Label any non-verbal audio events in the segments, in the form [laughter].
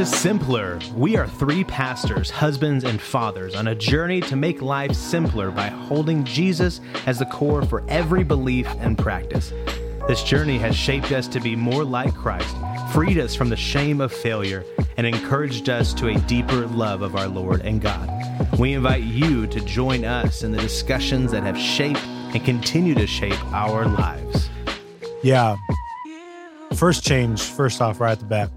to Simpler. We are three pastors, husbands, and fathers on a journey to make life simpler by holding Jesus as the core for every belief and practice. This journey has shaped us to be more like Christ, freed us from the shame of failure, and encouraged us to a deeper love of our Lord and God. We invite you to join us in the discussions that have shaped and continue to shape our lives. Yeah. First change, first off, right at the bat,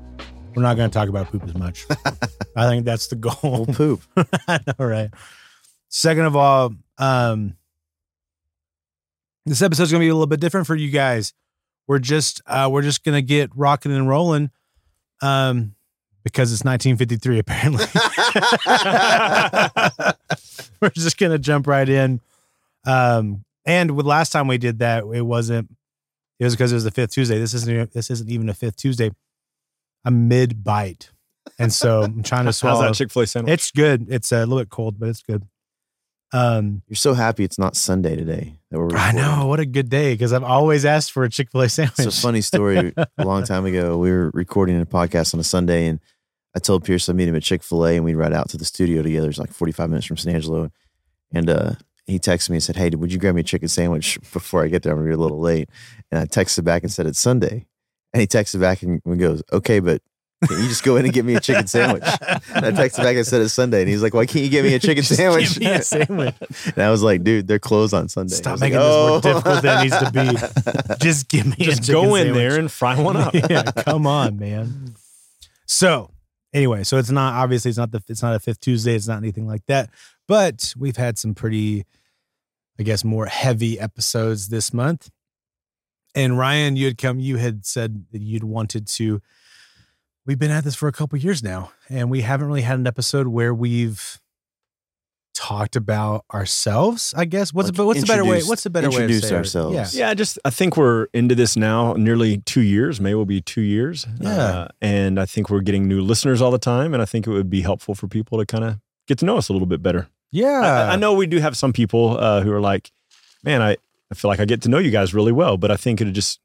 we're not going to talk about poop as much. [laughs] I think that's the goal. Well, poop. [laughs] I know, right? Second of all, um, this episode's going to be a little bit different for you guys. We're just uh, we're just going to get rocking and rolling, um, because it's 1953 apparently. [laughs] we're just going to jump right in. Um, and with last time we did that, it wasn't. It was because it was the fifth Tuesday. This isn't. This isn't even a fifth Tuesday. I'm mid bite, and so I'm trying to [laughs] swallow. How's swallow. that Chick Fil A sandwich? It's good. It's a little bit cold, but it's good. Um, You're so happy it's not Sunday today that we're I recording. know what a good day because I've always asked for a Chick Fil A sandwich. It's a funny story. [laughs] a long time ago, we were recording a podcast on a Sunday, and I told Pierce I'd meet him at Chick fil A, and we'd ride out to the studio together. It's like 45 minutes from San Angelo. And uh, he texted me and said, Hey, would you grab me a chicken sandwich before I get there? I'm going to be a little late. And I texted back and said, It's Sunday. And he texted back and and goes, Okay, but can you just go in and get me a chicken sandwich? And I texted back and said, It's Sunday. And he's like, Why can't you get me a [laughs] chicken Just sandwich? Give me a [laughs] sandwich. and I was like, Dude, they're closed on Sunday. Stop making like, this more "Oh." difficult than it needs to be. [laughs] Just give me a Just go in sandwich. there and fry one up. yeah, come on, man. So anyway, so it's not obviously it's not the it's not a fifth Tuesday. It's not anything like that. But we've had some pretty, I guess, more heavy episodes this month. And Ryan, you had come, you had said that you'd wanted to. We've been at this for a couple years now, and we haven't really had an episode where we've talked about ourselves. I guess what's Like what's the better way? What's the better way? to introduce say it? ourselves. Yeah. Yeah, I just I think we're into this now, nearly two years. May will be two years. Yeah. Uh, and I think we're getting new listeners all the time, and I think it would be helpful for people to kind of get to know us a little bit better. Yeah. I, I know we do have some people uh, who are like, "Man, I, I feel like I get to know you guys really well," but I think it just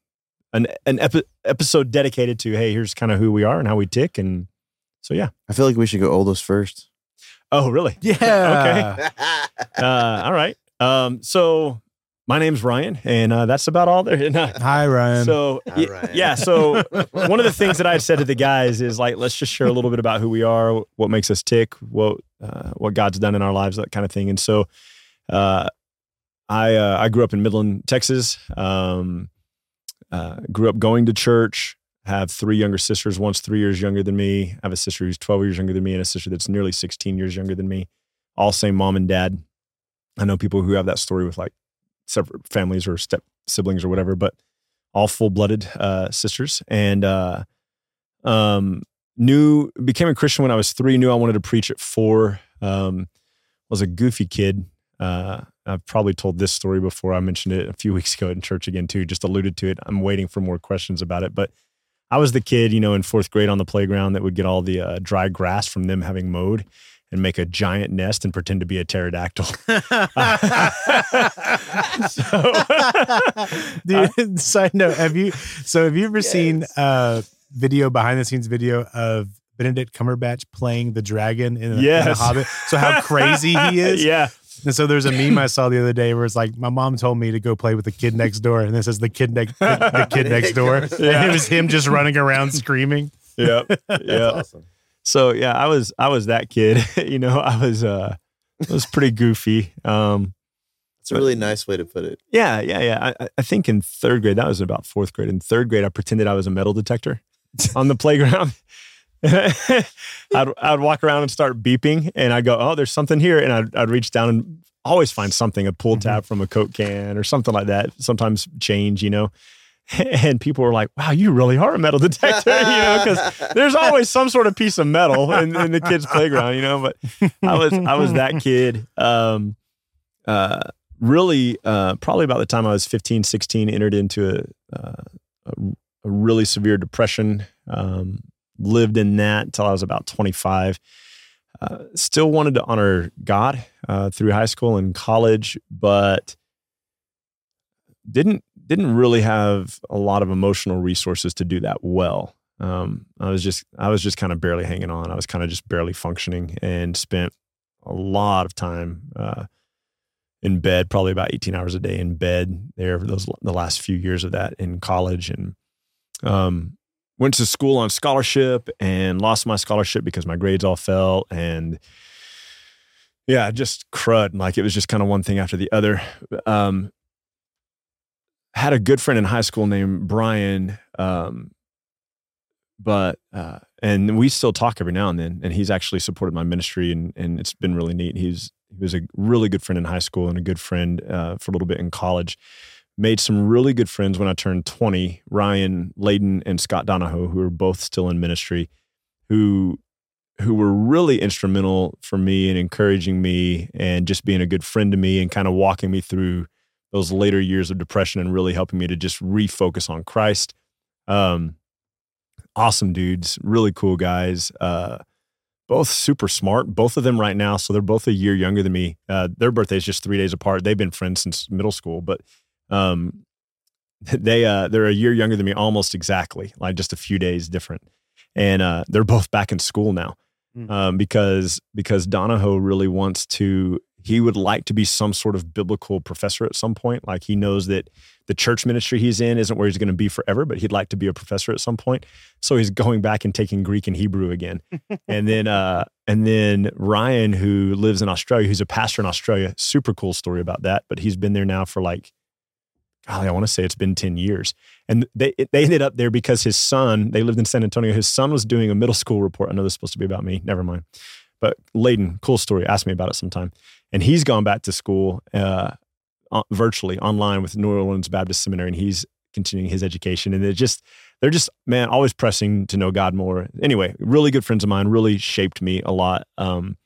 an an epi- episode dedicated to, "Hey, here's kind of who we are and how we tick," and so yeah. I feel like we should go oldest first. Oh, really? Yeah. [laughs] Okay. uh, all right. Um, so my name's Ryan, and uh, that's about all there. [laughs] No. Hi, Ryan. So All y- right. yeah, so [laughs] one of the things that I said to the guys is like, let's just share a little bit about who we are, what makes us tick, what uh, what God's done in our lives, that kind of thing. And so, uh, I uh, I grew up in Midland, Texas. Um, uh, grew up going to church. Have three younger sisters. One's three years younger than me. I have a sister who's twelve years younger than me, and a sister that's nearly sixteen years younger than me. All same mom and dad. I know people who have that story with like separate families or step siblings or whatever, but all full blooded uh, sisters. And uh, um, knew became a Christian when I was three. Knew I wanted to preach at four. Um, was a goofy kid. Uh, I've probably told this story before. I mentioned it a few [laughs] weeks ago in church again too. Just alluded to it. I'm waiting for more questions about it, but. I was the kid, you know, in fourth grade on the playground that would get all the uh, dry grass from them having mowed and make a giant nest and pretend to be a pterodactyl. [laughs] so, [laughs] Dude, side note, have you so have you ever seen a video behind the scenes video of Benedict Cumberbatch playing the dragon in, in The Hobbit? So how crazy he is. yeah. And so there's a meme [laughs] I saw the other day where it's like my mom told me to go play with the kid next door, and this is the kid next the, the kid [laughs] next door. Yeah. And it was him just running around screaming. [laughs] Yep. Yep. awesome. So yeah, I was I was that kid. you know, I was uh I was pretty goofy. Um It's a really nice way to put it. yeah, yeah, yeah. I, I think in third grade, that was about fourth grade. In third grade, I pretended I was a metal detector on the playground. [laughs] I'd I'd walk around and start beeping, and I'd go, "Oh, there's something here," and I'd I'd reach down and always find something, a pull tab from a Coke can or something like that. Sometimes change, you know. [laughs] And people were like, "Wow, you really are a metal detector," you know, because there's always some sort of piece of metal in, in the kids' playground, you know. But I was I was that kid. Um, uh, really, uh, probably about the time I was 15, 16, entered into a, uh, a, a really severe depression. Um, lived in that until I was about 25. Uh, still wanted to honor God uh, through high school and college, but didn't didn't really have a lot of emotional resources to do that well. Um, I was just I was just kind of barely hanging on. I was kind of just barely functioning, and spent a lot of time uh, in bed, probably about 18 hours a day in bed there for those the last few years of that in college, and um, went to school on scholarship and lost my scholarship because my grades all fell and yeah, just crud. Like it was just kind of one thing after the other. Um, had a good friend in high school named Brian, um, but uh, and we still talk every now and then. And he's actually supported my ministry, and and it's been really neat. He's he was a really good friend in high school and a good friend uh, for a little bit in college. Made some really good friends when I turned twenty. Ryan Layden and Scott Donahoe, who are both still in ministry, who who were really instrumental for me and encouraging me and just being a good friend to me and kind of walking me through those later years of depression and really helping me to just refocus on Christ. Um, awesome dudes, really cool guys. Uh, both super smart. Both of them right now, so they're both a year younger than me. Uh, their birthday's just three days apart. They've been friends since middle school, but um, [laughs] they uh, they're a year younger than me, almost exactly, like just a few days different. And uh, they're both back in school now Mm. um, because because Donahoe really wants to. He would like to be some sort of biblical professor at some point. Like he knows that the church ministry he's in isn't where he's going to be forever, but he'd like to be a professor at some point. So he's going back and taking Greek and Hebrew again. [laughs] and then uh, and then Ryan, who lives in Australia, who's a pastor in Australia, super cool story about that. But he's been there now for like, golly, I want to say it's been ten years. And they they ended up there because his son. They lived in San Antonio. His son was doing a middle school report. I know this is supposed to be about me. Never mind. But Layden, cool story. Ask me about it sometime. And he's gone back to school uh, virtually online with New Orleans Baptist Seminary, and he's continuing his education. And they're just they're just man always pressing to know God more. Anyway, really good friends of mine. Really shaped me a lot. Um,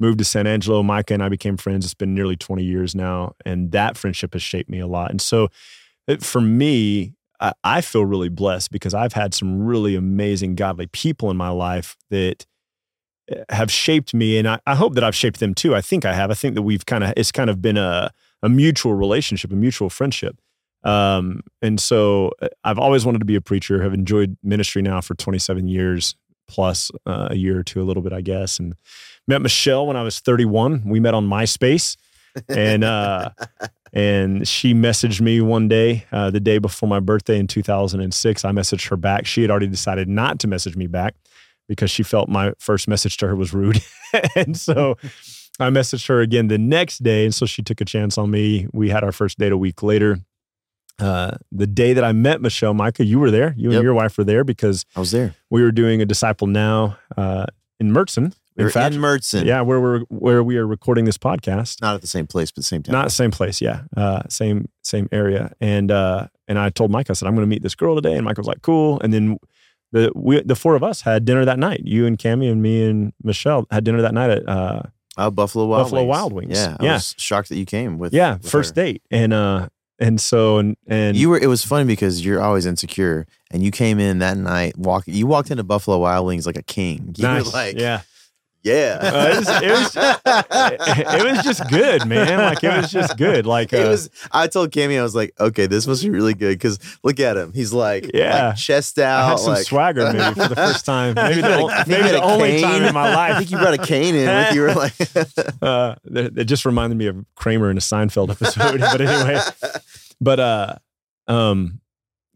moved to San Angelo. Micah and I became friends. It's been nearly 20 years now, and that friendship has shaped me a lot. And so, it- for me, I, I feel really blessed because I've had some really amazing godly people in my life that eh, have shaped me, and I, I hope that I've shaped them too. I think I have. I think that we've kind of it's kind of been a a mutual relationship, a mutual friendship. Um, and so uh, I've always wanted to be a preacher. Have enjoyed ministry now for 27 years plus uh, a year or two, a little bit, I guess. And met Michelle when I was 31. We met on MySpace, and uh, [laughs] and she messaged me one day, uh, the day before my birthday in 2006. I messaged her back. She had already decided not to message me back because she felt my first message to her was rude, [laughs] and so. I messaged her again the next day, and so she took a chance on me. We had our first date a week later. Uh, the day that I met Michelle, Micah, you were there. You and your wife were there because I was there. we were doing a disciple now uh, in Mertzon. In fact, in Mertzon. yeah, where we're where we are recording this podcast. Not at the same place, but same time. Not the same place, yeah, uh, same same area. And uh, and I told Mike, I said I'm going to meet this girl today, and Mike was like, cool. And then the we the four of us had dinner that night. You and Cammy and me and Michelle had dinner that night at uh, Oh, Buffalo Wild Buffalo Wings. Wild Wings. Yeah, I Yeah. was shocked that you came with. yeah with first her. date. And uh and so and and You were. It was funny because you're always insecure, and you came in that night. Walk. You walked into Buffalo Wild Wings like a king. [laughs] You nice. were like, yeah. Yeah. Uh, it, was, it, was, it was just good, man. Like it was just good. Like uh, it was. I told Cammy, I was like, okay, this must be really good because look at him. He's like, Yeah. like chest I out. had some like, swagger maybe for the first time. [laughs] Maybe the, You o- had a- maybe the only time cane. in my life. I think you brought a cane in with you. Were like, [laughs] Uh, that just reminded me of Kramer in a Seinfeld episode. [laughs] but anyway, but uh, um,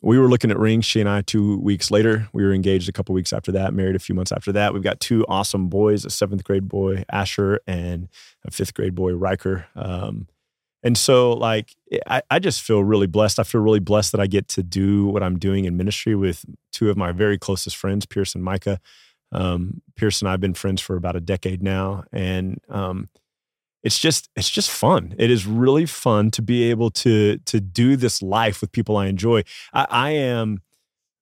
we were looking at rings. She and I. Two weeks later, we were engaged. A couple weeks after that, married a few months after that. We've got two awesome boys: a seventh grade boy Asher and a fifth grade boy Riker. Um, and so, like, I, I just feel really blessed. I feel really blessed that I get to do what I'm doing in ministry with two of my very closest friends, Pierce and Micah. Um, Pierce and I have been friends for about a decade now, and um, it's just it's just fun. It is really fun to be able to to do this life with people I enjoy. I, I am.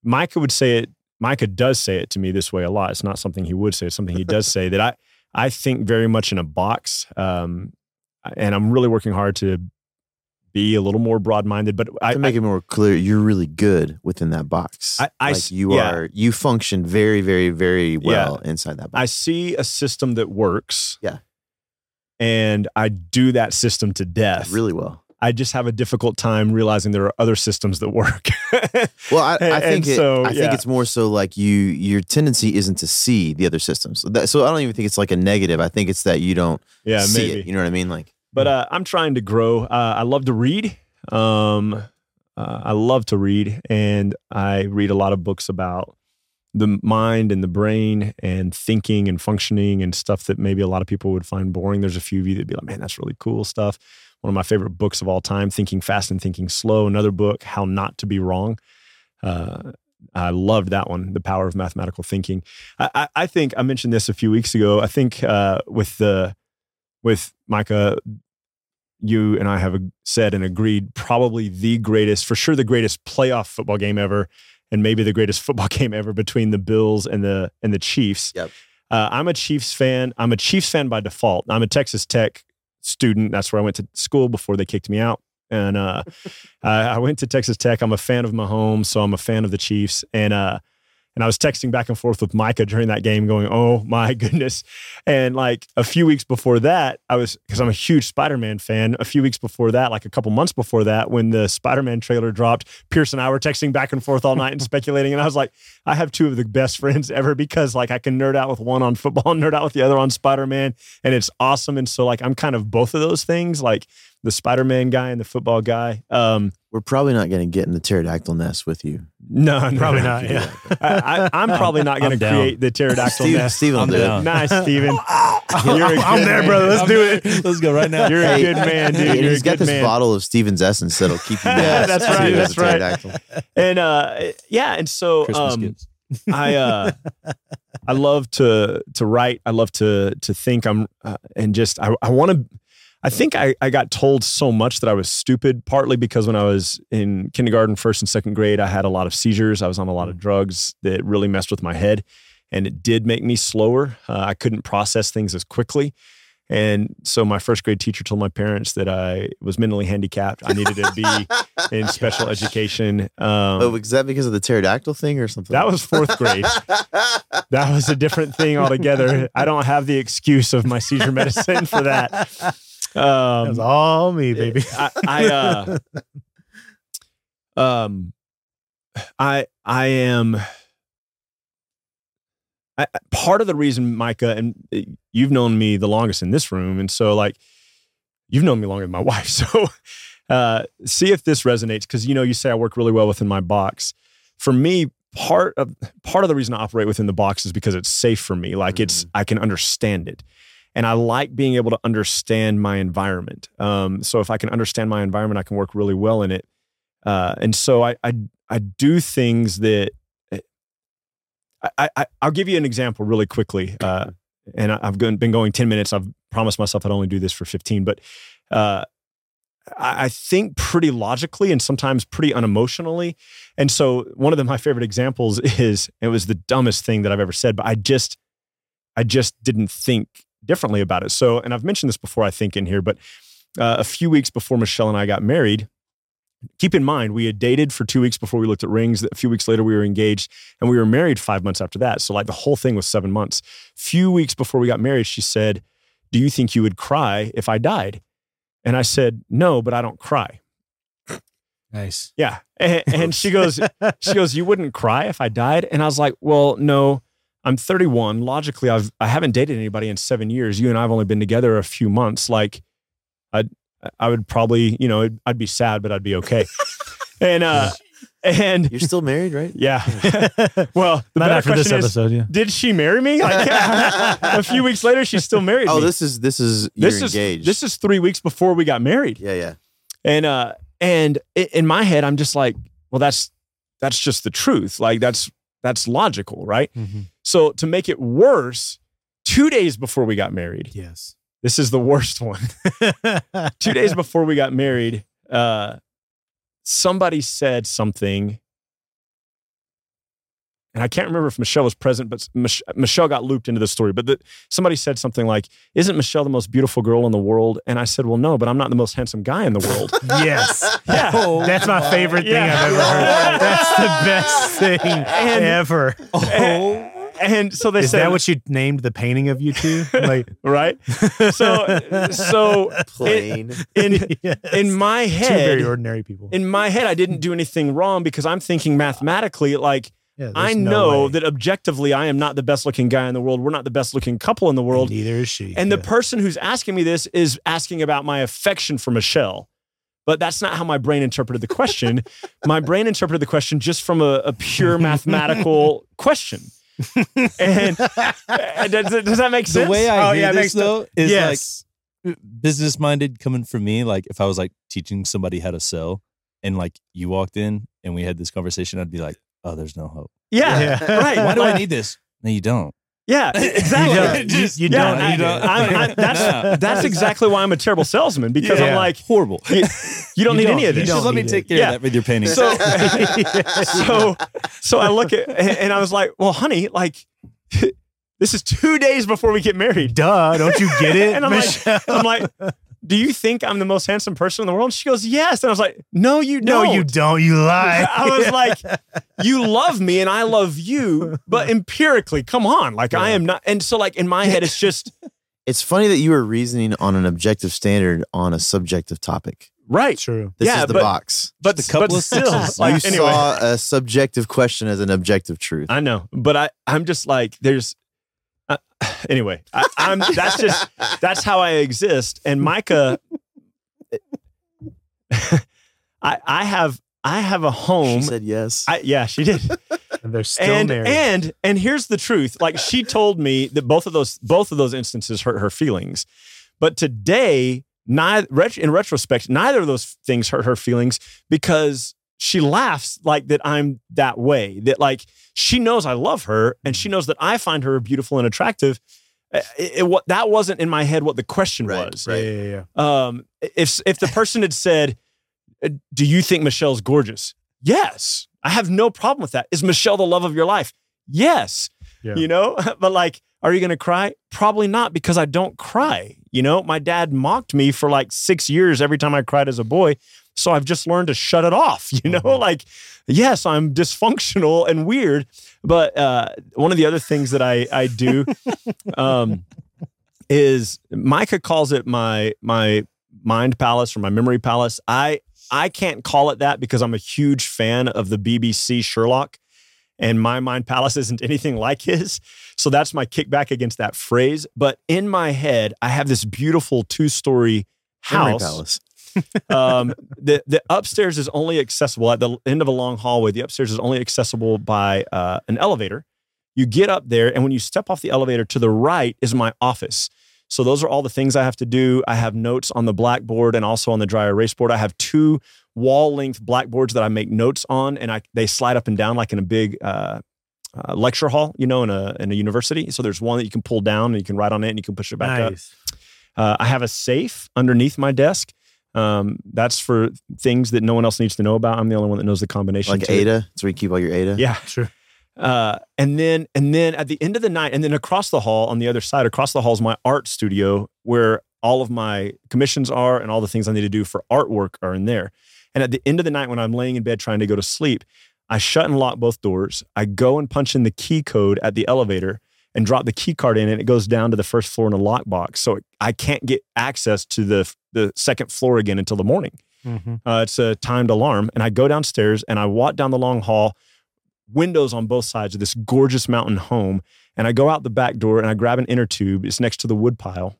Micah would say it. Micah does say it to me this way a lot. It's not something he would say. It's something he does [laughs] say that I I think very much in a box. Um, and I'm really working hard to be a little more broad minded. But I, to make it more clear, you're really good within that box. I- I like you yeah. are. You function very, very, very well inside that box. I see a system that works. Yeah. And I do that system to death. really well. I just have a difficult time realizing there are other systems that work. [laughs] Well, I, I think it, so, I think it's more so like you your tendency isn't to see the other systems. That, so I don't even think it's like a negative. I think it's that you don't yeah, see maybe. it. You know what I mean? Like but uh, I'm trying to grow. Uh, I love to read. Um, uh, I love to read, and I read a lot of books about the mind and the brain and thinking and functioning and stuff that maybe a lot of people would find boring. There's a few of you that'd be like, man, that's really cool stuff. One of my favorite books of all time, Thinking Fast and Thinking Slow. Another book, How Not to Be Wrong. Uh, I loved that one, The Power of Mathematical Thinking. I, I, I think I mentioned this a few weeks ago. I think uh, with the with Micah, you and I have said and agreed probably the greatest, for sure, the greatest playoff football game ever, and maybe the greatest [laughs] football game ever between the Bills and the and the Chiefs. Yep. Uh, I'm a Chiefs fan. I'm a Chiefs fan by default. I'm a Texas Tech student. That's where I went to school before they kicked me out. And uh, [laughs] I, I went to Texas Tech. I'm a fan of Mahomes, so I'm a fan of the Chiefs. And uh, and I was texting back and forth with Micah during that game, going, "Oh my [laughs] goodness!" And like a few weeks before that, I was because I'm a huge Spider-Man fan. A few weeks before that, like a couple months before that, when the Spider-Man trailer dropped, Pierce and I were texting back and forth all night and [laughs] speculating. And I was like, I have two of the best friends ever because like I can nerd out with one on football, [laughs] nerd out with the other on Spider-Man, and it's awesome. And so like I'm kind of both of those things, like the Spider-Man guy and the football guy. Um, we're probably not going to get in the pterodactyl nest with you. no, no, Probably no. not. Yeah. I, I, I'm probably not going to create the pterodactyl Steve, nest. Steven will I'm do down. it. Nice, Steven. [laughs] You're a I'm there, man. brother. Let's do it. Let's go right now. You're a good man, dude. You're he's a got good this man. bottle of Steven's Essence that'll keep you [laughs] Yeah, that's right, that's right. And uh, yeah, and so Christmas um. I uh, [laughs] I love to to write. I love to to think. I'm uh, and just I I want to. I think I, I got told so much that I was stupid, partly because when I was in kindergarten, first and second grade, I had a lot of seizures. I was on a lot of drugs that really messed with my head. And it did make me slower. Uh, I couldn't process things as quickly. And so my first grade teacher told my parents that I was mentally handicapped. I needed to be [laughs] in special education. Um, Oh, was that because of the pterodactyl thing or something? that was fourth grade. [laughs] that was a different thing altogether. I don't have the excuse of my seizure medicine for that. Um, was all me, baby. I, I uh, [laughs] um, I I am. I, part of the reason, Micah, and uh, you've known me the longest in this room, and so like you've known me longer than my [laughs] wife. So uh, see if this resonates, because you know you say I work really well within my box. For me, part of part of the reason I operate within the box is because it's safe for me. Like it's I can understand it, and I like being able to understand my environment. Um, so if I can understand my environment, I can work really well in it. Uh, and so I, I I do things that I, I I'll give you an example really quickly. Uh, and I- I've gone- been going ten minutes. I've promised myself I'd only do this for fifteen, but uh, I I think pretty logically and sometimes pretty unemotionally. And so one of the, my favorite examples [laughs] is it was the dumbest thing that I've ever said, but I just I just didn't think differently about it. So, and I've mentioned this before, I think in here, but uh, a few weeks before Michelle and I got married, keep in mind we had dated for two weeks before we looked at rings. A few weeks later, we were engaged, and we were married five months after that. So, like the whole thing was seven months. Few weeks before we got married, she said, "Do you think you would cry if I died?" And I said, "No, but I don't cry." Nice. Yeah. And, and she goes, she goes, you wouldn't cry if I died? And I was like, well, no, I'm 31. Logically, I've, I haven't dated anybody in seven years. You and I've only been together a few months. Like I'd, I would probably, you know, I'd be sad, but I'd be okay. [laughs] and, uh, and You're still married, right? yeah. [laughs] well, the Not after this question is, yeah. did she marry me? Like [laughs] a few weeks later, she's still married Oh, me. this is this is you're this is engaged. this is three weeks before we got married. yeah, yeah. And uh and in my head I'm just like, well that's that's just the truth. Like that's that's logical, right? Mhm. So to make it worse, 2 days before we got married. Yes. This is the worst one. [laughs] 2 days before we got married, uh somebody said something and I can't remember if Michelle was present, but Mich- Michelle got looped into the story. But the, somebody said something like, "Isn't Michelle the most beautiful girl in the world?" And I said, "Well, no, but I'm not the most handsome guy in the world." [laughs] yes. Yeah. Oh, that's my favorite thing Yeah. I've ever heard. That's the best thing ever. and, and so they Is said, that what you named the painting of you two? Like, [laughs] right? So, so Plain. in [laughs] yes. in my head, two very ordinary people. in my head, I didn't do anything wrong because I'm thinking mathematically, like Yeah, I no know way. that objectively, I am not the best looking guy in the world. We're not the best looking couple in the world. Neither is she. And the person who's asking me this is asking about my affection for Michelle. But that's not how my brain interpreted the question. [laughs] my brain interpreted the question just from a, a pure mathematical [laughs] question. And, and does, does that make sense? The way I Oh, hear yeah, this makes though is yes. like business minded coming from me. Like if I was like teaching somebody how to sell, and like you walked in and we had this conversation, I'd be like, "Oh, there's no hope. yeah, Yeah. right. [laughs] Why do I need this? No, you don't. Yeah, [laughs] exactly. You don't. [laughs] Just- You- you yeah, don't I, need it. I'm- I'm- that's No. that's exactly why I'm a terrible salesman because I'm like, Horrible. you, you don't You need don't- any of you this. Just let me need take it. care Yeah. of that with your painting. So, so, so I look at and and I was like, well, honey, like this is two days before we get married. Duh, don't you get it? And I'm like- I'm like, do you think I'm the most handsome person in the world? She goes, yes. And I was like, no, you no, don't. you don't. You lie. [laughs] I was like, [laughs] you love me and I love you, but empirically, come on. Like I am not. And so like in my head, it's just [laughs] It's funny that you were reasoning on an objective standard on a subjective topic. right. True. This Yeah, is the but- box. But, Just a couple but of still, like you anyway. saw a subjective question as an objective truth. I know, but I I'm just like there's. Uh, [sighs] anyway, I, I'm that's just that's how I exist. And Micah, [laughs] I I have I have a home. She said yes. I, yeah, she did. And they're still and married. and and here's the truth. Like she told me that both of those both of those instances hurt her feelings, but today, neither in retrospect, neither of those things hurt her feelings because she laughs like that. I'm that way. That like she knows I love her and she knows that I find her beautiful and attractive. It, it- what that wasn't in my head. What the question Right, was. yeah, right. yeah, yeah. Um, if if the person had said, uh, "Do you think Michelle's gorgeous?" Yes, I have no problem with that. Is Michelle the love of your life? Yes. Yeah. You know, [laughs] but like, are you going to cry? Probably not because I don't cry. You know, my dad mocked me for like six years every time I cried as a boy. So I've just learned to shut it off. [laughs] You know, Mhm. like, yes, I'm dysfunctional and weird, but uh, one of the other things that I I do um, is Micah calls it my my mind palace or my memory palace. I I can't call it that because I'm a huge fan of the BBC Sherlock, and my mind palace [laughs] isn't anything like his. So that's my kickback against that phrase. But in my head, I have this beautiful two story Memory house. Um, the the upstairs is only accessible at the end of a long hallway. The upstairs is only accessible by uh, an elevator. You get up there, and when you step off the elevator to the right is my office. So those are all the things I have to do. I have notes on the blackboard and also on the dry erase board. I have two wall length blackboards that I make notes on, and I they slide up and down like in a big. Uh, uh, lecture hall, you know, in a in a university. So there's one that you can pull down and you can write on it and you can push it back up. Uh, I have a safe underneath my desk. Um, that's for things that no one else needs to know about. I'm the only one that knows the combination. Like to it. Ada. That's where you keep all your Ada. Yeah. Sure. Uh, and then and then at the end of the night, and then across the hall on the other side, across the hall is my art studio where all of my commissions are and all the things I need to do for artwork are in there. And at the end of the night, when I'm laying in bed trying to go to sleep, I shut and lock both doors. I go and punch in the key code at the elevator and drop the key card in, and it goes down to the first floor in a lockbox. So I can't get access to the the second floor again until the morning. Mhm. Uh, it's a timed alarm. And I go downstairs and I walk down the long hall, windows on both sides of this gorgeous mountain home. And I go out the back door and I grab an inner tube. It's next to the wood pile.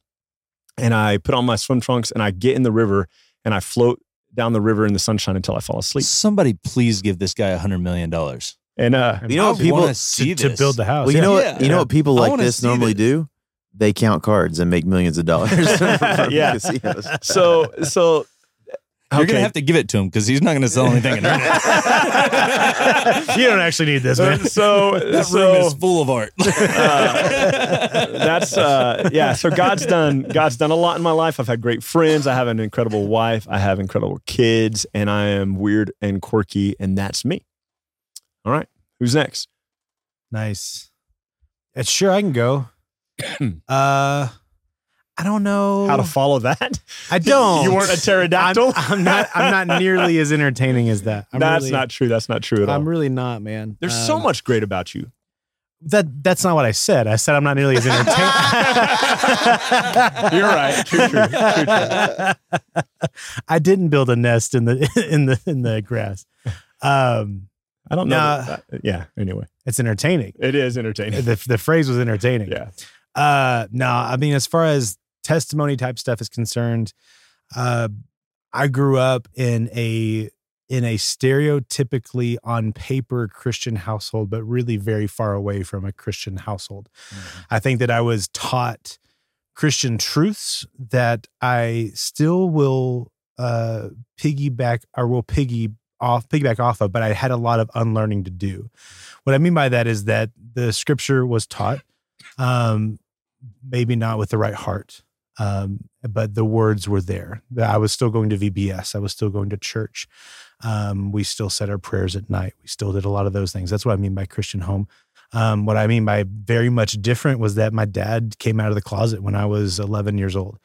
And I put on my swim trunks and I get in the river and I float down the river in the sunshine until I fall asleep. Somebody please give this guy a hundred million dollars. And uh, You know what people wanna see to, to build the house. Well, you yeah. know Yeah. what you know what people like this normally this. do? They count cards and make millions of dollars. [laughs] [laughs] Yeah. [laughs] casinos. so, so You're okay. gonna have to give it to him because he's not gonna sell anything in there. you don't actually need this, man. so, that so room is full of art. that's uh yeah so god's done god's done a lot in my life i've had great friends i have an incredible wife i have incredible kids and i am weird and quirky and that's me all right who's next Nice. It's sure I can go. [clears throat] uh, I don't know. how to follow that I don't. you weren't a pterodactyl I'm, [laughs] I'm not. I'm not nearly as entertaining as that. I'm that's really, not true that's not true at all I'm really not, man. there's so Um, much great about you that that's not what I said. I said I'm not nearly as entertaining. [laughs] You're right. True, true, true, true. [laughs] I didn't build a nest in the in the in the grass. Um, I don't know. Nah. that- that- yeah. Anyway, it's entertaining. it is entertaining. The the phrase was entertaining. Yeah. Uh, no, I mean, as far as testimony type stuff is concerned, uh, I grew up in a in a stereotypically on paper Christian household, but really very far away from a Christian household. I think that I was taught Christian truths that I still will uh, piggyback or will piggy off piggyback off of, but I had a lot of unlearning to do. What I mean by that is that the scripture was taught, um, maybe not with the right heart, um, but the words were there. I was still going to VBS. I was still going to church. Um, we still said our prayers at night. We still did a lot of those things. That's what I mean by Christian home. Um, what I mean by very much different was that my dad came out of the closet when I was 11 years old.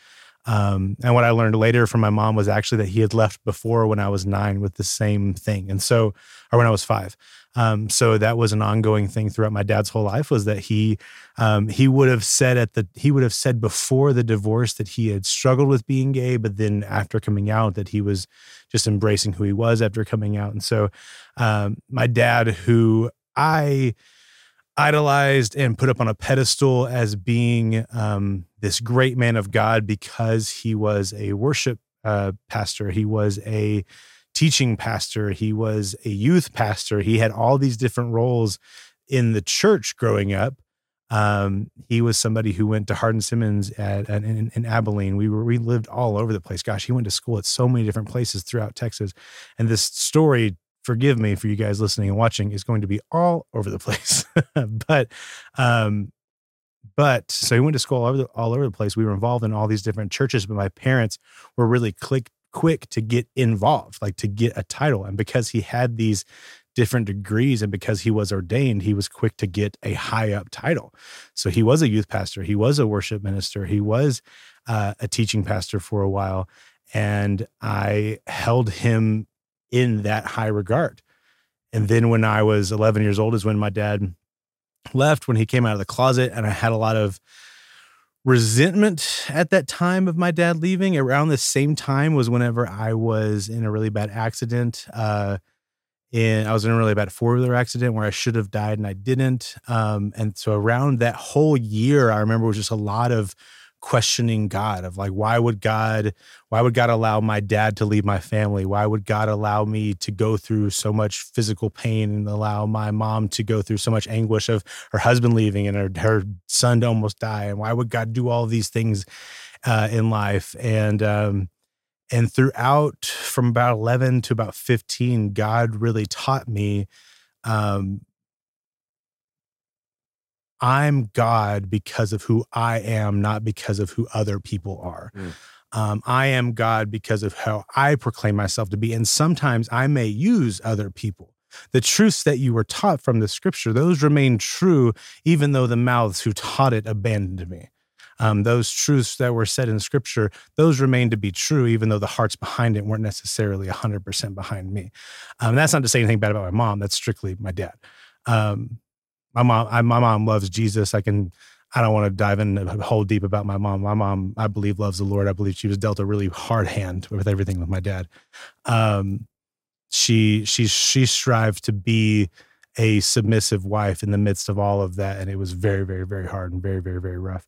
Um, and what I learned later from my mom was actually that he had left before when I was nine with the same thing. And so, or when I was five. Um, so that was an ongoing thing throughout my dad's whole life was that he, um, he would have said at the, he would have said before the divorce that he had struggled with being gay, but then after coming out that he was just embracing who he was after coming out. And so, um, my dad, who I, idolized and put up on a pedestal as being um, this great man of God because he was a worship uh, pastor. He was a teaching pastor. He was a youth pastor. He had all these different roles in the church growing up. Um, he was somebody who went to Hardin Simmons at, at in, in Abilene. We were we lived all over the place. Gosh, he went to school at so many different places throughout Texas. And this story forgive me for you guys listening and watching is going to be all over the [laughs] place but um but so he went to school all over, the, all over the place. We were involved in all these different churches but my parents were really quick quick to get involved like to get a title. And because he had these different degrees and because he was ordained he was quick to get a high up title. So he was a youth pastor he was a worship minister he was uh, a teaching pastor for a while. And i held him in that high regard. And then when I was 11 years old is when my dad left, when he came out of the closet, and I had a lot of resentment at that time of my dad leaving. Around the same time was whenever I was in a really bad accident. Uh, in I was in a really bad four wheeler accident where I should have died and I didn't. Um, and so around that whole year, I remember was just a lot of questioning God of like, why would God, why would God allow my dad to leave my family? Why would God allow me to go through so much physical pain and allow my mom to go through so much anguish of her husband leaving and her, her son to almost die? And why would God do all these things uh, in life? And, um, and throughout from about 11 to about 15, God really taught me, um, I'm God because of who I am, not because of who other people are. Mm. Um, I am God because of how I proclaim myself to be. And sometimes I may use other people. The truths that you were taught from the scripture, those remain true, even though the mouths who taught it abandoned me. Um, those truths that were said in scripture, those remain to be true, even though the hearts behind it weren't necessarily 100% behind me. Um, that's not to say anything bad about my mom. That's strictly my dad. Um, my mom, I, my mom loves Jesus. I can, I don't want to dive in a whole deep about my mom. My mom, I believe, loves the Lord. I believe she was dealt a really hard hand with everything with my dad. Um, she, she, she strived to be a submissive wife in the midst of all of that, and it was very, very, very hard and very, very, very rough.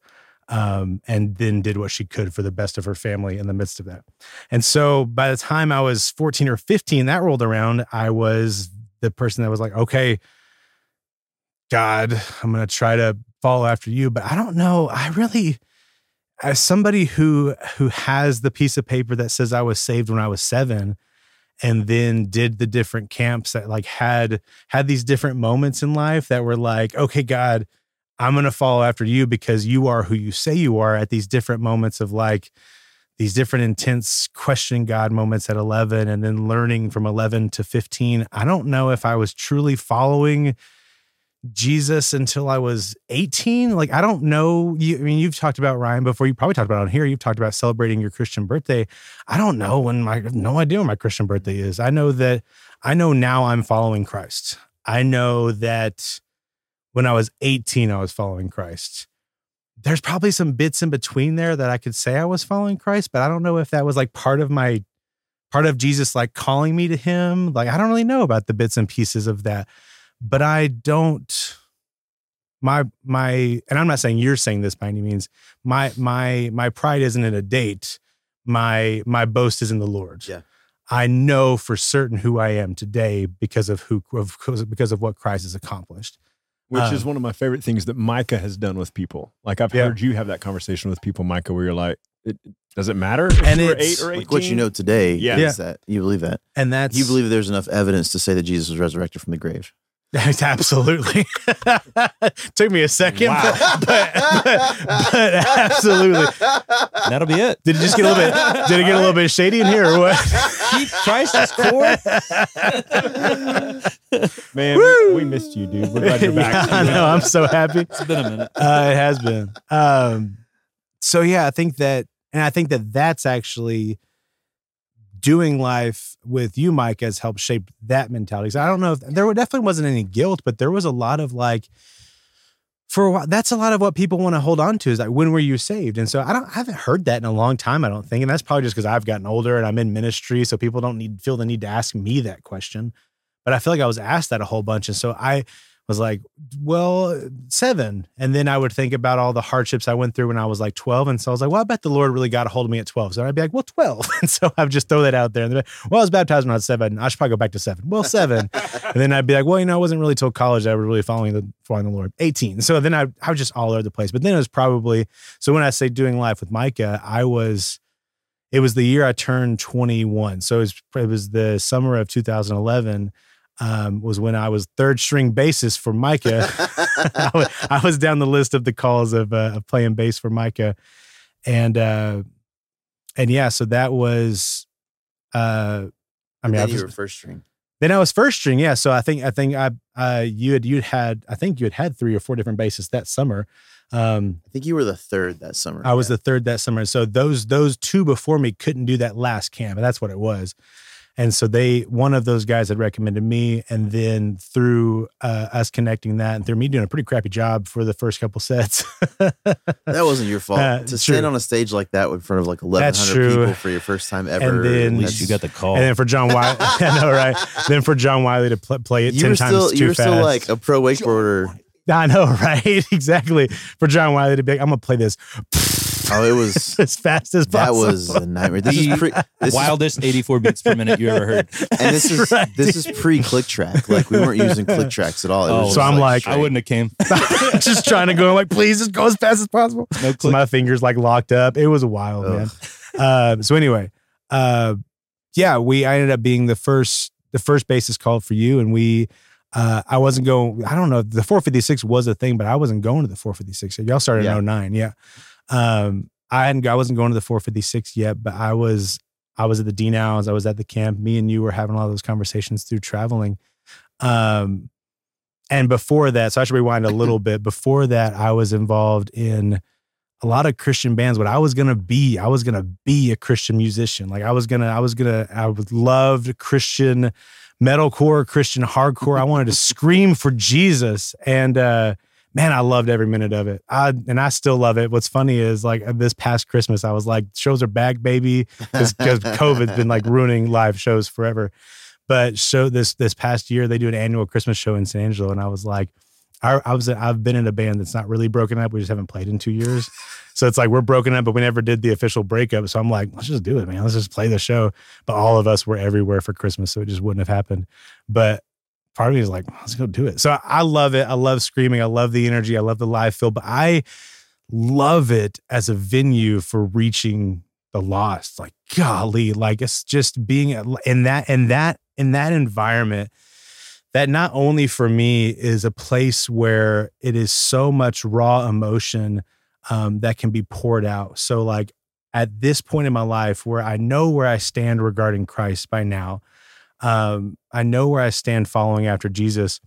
Um, and then did what she could for the best of her family in the midst of that. And so by the time I was 14 or 15, that rolled around, I was the person that was like, okay, God, I'm going to try to follow after you. But I don't know. I really, as somebody who who has the piece of paper that says I was saved when I was seven, and then did the different camps that like had had these different moments in life that were like, okay, God, I'm going to follow after you because you are who you say you are at these different moments of like these different intense questioning God moments at 11 and then learning from 11 to 15. I don't know if I was truly following Jesus until I was 18. Like, I don't know. You, I mean, you've talked about Ryan before. You probably talked about on here. You've talked about celebrating your Christian birthday. I don't know when my, no idea when my Christian birthday is. I know that, I know now I'm following Christ. I know that when I was 18, I was following Christ. There's probably some bits in between there that I could say I was following Christ, but I don't know if that was like part of my part of Jesus like calling me to him. Like I don't really know about the bits and pieces of that. But I don't my my and I'm not saying you're saying this by any means. My my my pride isn't in a date. My my boast is in the Lord. Yeah. I know for certain who I am today because of who of, because of what Christ has accomplished. Which Um, is one of my favorite things that Micah has done with people. Like I've Yeah. heard you have that conversation with people, Micah, where you're like, it, does it matter if And it's- eight or? Like what you know today Yeah. is that you believe that. And that's You believe there's enough evidence to say that Jesus was resurrected from the grave. [laughs] absolutely [laughs] took me a second, Wow. but, but, but but absolutely. That'll be it. Did it just get a little bit? Did it get a little bit shady in here, or what? Keep Christ's core. [laughs] Man, we, we missed you, dude. We're glad you're back. Yeah, I know. I'm so happy. It's been a minute. Uh, it has been. Um, so yeah, I think that, and I think that that's actually doing life with you, Mike, has helped shape that mentality. So I don't know if there definitely wasn't any guilt, but there was a lot of like, for a while, that's a lot of what people want to hold on to is like, when were you saved? And so I don't, I haven't heard that in a long time. I don't think, and that's probably just because I've gotten older and I'm in ministry, so people don't need feel the need to ask me that question. But I feel like I was asked that a whole bunch, and so I was like, well, seven. And then I would think about all the hardships I went through when I was like 12. And so I was like, well, I bet the Lord really got a hold of me at 12. So I'd be like, well, 12. [laughs] And so I would just throw that out there. And like, well, I was baptized when I was seven. I should probably go back to seven. Well, seven. [laughs] and then I'd be like, well, you know, it wasn't really till college that I was really following the following the Lord. 18. So then I, I was just all over the place. But then it was probably, so when I say doing life with Micah, I was, it was the year I turned 21. So it was, it was the summer of 2011 um, was when I was third string bassist for Micah. [laughs] [laughs] I, was, I was down the list of the calls of, uh, of playing bass for Micah, and uh, and yeah, so that was. Uh, I mean, I was, you were first string. then I was first string, yeah. So I think I think I uh, you had you had I think you had had three or four different bassists that summer. Um, I think you were the third that summer. I was Yeah. the third that summer. So those those two before me couldn't do that last camp, and that's what it was. And so they one of those guys had recommended me, and then through uh, us connecting that, and through me doing a pretty crappy job for the first couple sets. [laughs] That wasn't your fault. Uh, to true. stand on a stage like that in front of like 1,100 people for your first time ever. then- At least you got the call. And then for John Wiley, [laughs] I know, right? Then for John Wiley to pl- play it you ten were times still too you were fast. still like a pro wakeboarder. I know, [laughs] right? exactly. For John Wiley to be like, I'm gonna play this Oh, it was [laughs] as fast as possible. that was a nightmare. This is pre this is, Wildest 84 beats per minute you ever heard. [laughs] and this is right. this is pre click track. Like we weren't using click [laughs] tracks at all. It Oh, just So I'm like- I wouldn't have came. just trying to go like, please just go as fast as possible. No So click. my fingers like locked up. It was wild, Ugh. man. Uh, so anyway, uh, yeah, we I ended up being the first the first bassist called for you, and we. Uh, I wasn't going. I don't know. The 456 was a thing, but I wasn't going to the 456. Y'all started Yeah. in 09, yeah. Um, I hadn't. I wasn't going to the 456 yet, but I was. I was at the D nows. I was at the camp. Me and you were having a lot of those conversations through traveling. Um, and before that, so I should rewind a little bit. Before that, I was involved in a lot of Christian bands. What I was gonna be, I was gonna be a Christian musician. Like I was gonna, I was gonna, I loved Christian metalcore, Christian hardcore. I wanted to scream for Jesus, and uh, man, I loved every minute of it. I and I still love it. What's funny is like uh, this past Christmas, I was like, shows are back, baby, because [laughs] COVID's been like ruining live shows forever. But show this this past year, they do an annual Christmas show in San Angelo, and I was like, I, I was I've been in a band that's not really broken up. We just haven't played in two years, so it's like we're broken up, but we never did the official breakup. So I'm like, let's just do it, man. Let's just play the show. But all of us were everywhere for Christmas, so it just wouldn't have happened. But part of me is like, let's go do it. So I, love it. I love screaming. I love the energy. I love the live feel. But I love it as a venue for reaching the lost. Like golly, like it's just being in that in that in that environment that not only for me is a place where it is so much raw emotion um, that can be poured out. So, like at this point in my life where I know where I stand regarding Christ by now, um, I know where I stand following after Jesus,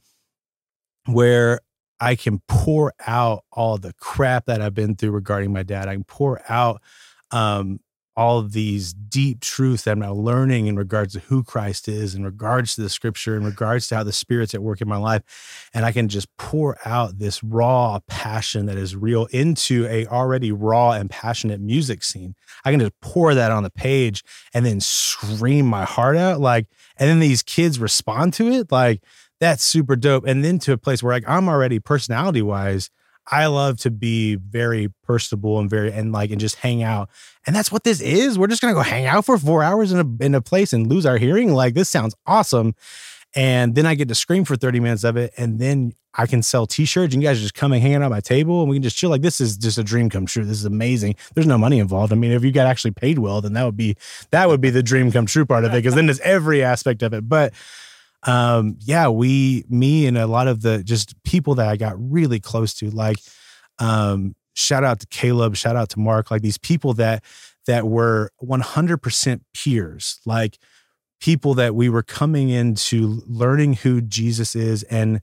where I can pour out all the crap that I've been through regarding my dad. I can pour out um, all these deep truths that I'm now learning in regards to who Christ is, in regards to the scripture, in regards to how the Spirit's at work in my life. And I can just pour out this raw passion that is real into a already raw and passionate music scene. I can just pour that on the page and then scream my heart out. Like, and then these kids respond to it. Like, that's super dope. And then to a place where like I'm already personality wise, I love to be very personable and very and like and just hang out. And that's what this is. We're just gonna go hang out for four hours in a in a place and lose our hearing. Like this sounds awesome. And then I get to scream for 30 minutes of it. And then I can sell t-shirts and you guys are just come and hang out at my table and we can just chill. Like this is just a dream come true. This is amazing. There's no money involved. I mean, if you got actually paid well, then that would be that would be the dream come true part of it. Cause then there's every aspect of it. But um yeah we me and a lot of the just people that i got really close to like um shout out to caleb shout out to mark like these people that that were 100% peers like people that we were coming into learning who jesus is and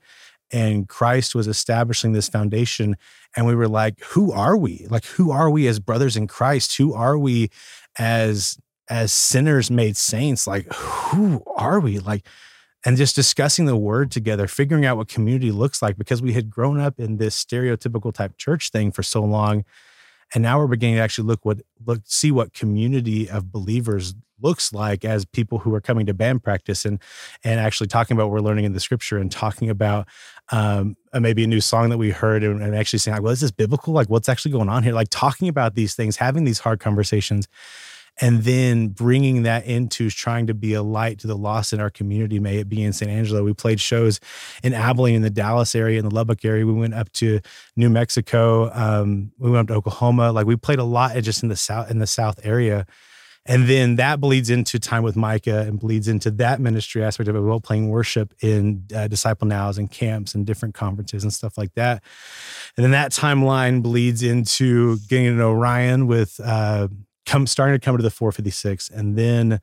and christ was establishing this foundation. And we were like who are we? Like who are we as brothers in christ? Who are we as as sinners made saints? Like who are we? Like and just discussing the word together, figuring out what community looks like because we had grown up in this stereotypical type church thing for so long. And now we're beginning to actually look what look see what community of believers looks like as people who are coming to band practice and and actually talking about what we're learning in the scripture and talking about um, maybe a new song that we heard and, and actually saying like, well, is this biblical? Like, what's actually going on here? Like talking about these things, having these hard conversations and then bringing that into trying to be a light to the lost in our community. May it be in san angelo. We played shows in abilene in the dallas area in the lubbock area. We went up to new mexico um, we went up to oklahoma. Like we played a lot just in the south in the south area. And then that bleeds into time with micah and bleeds into that ministry aspect of it well playing worship in uh, disciple nows and camps and different conferences and stuff like that. And then that timeline bleeds into getting to know ryan with uh, come starting to come to the 456 and then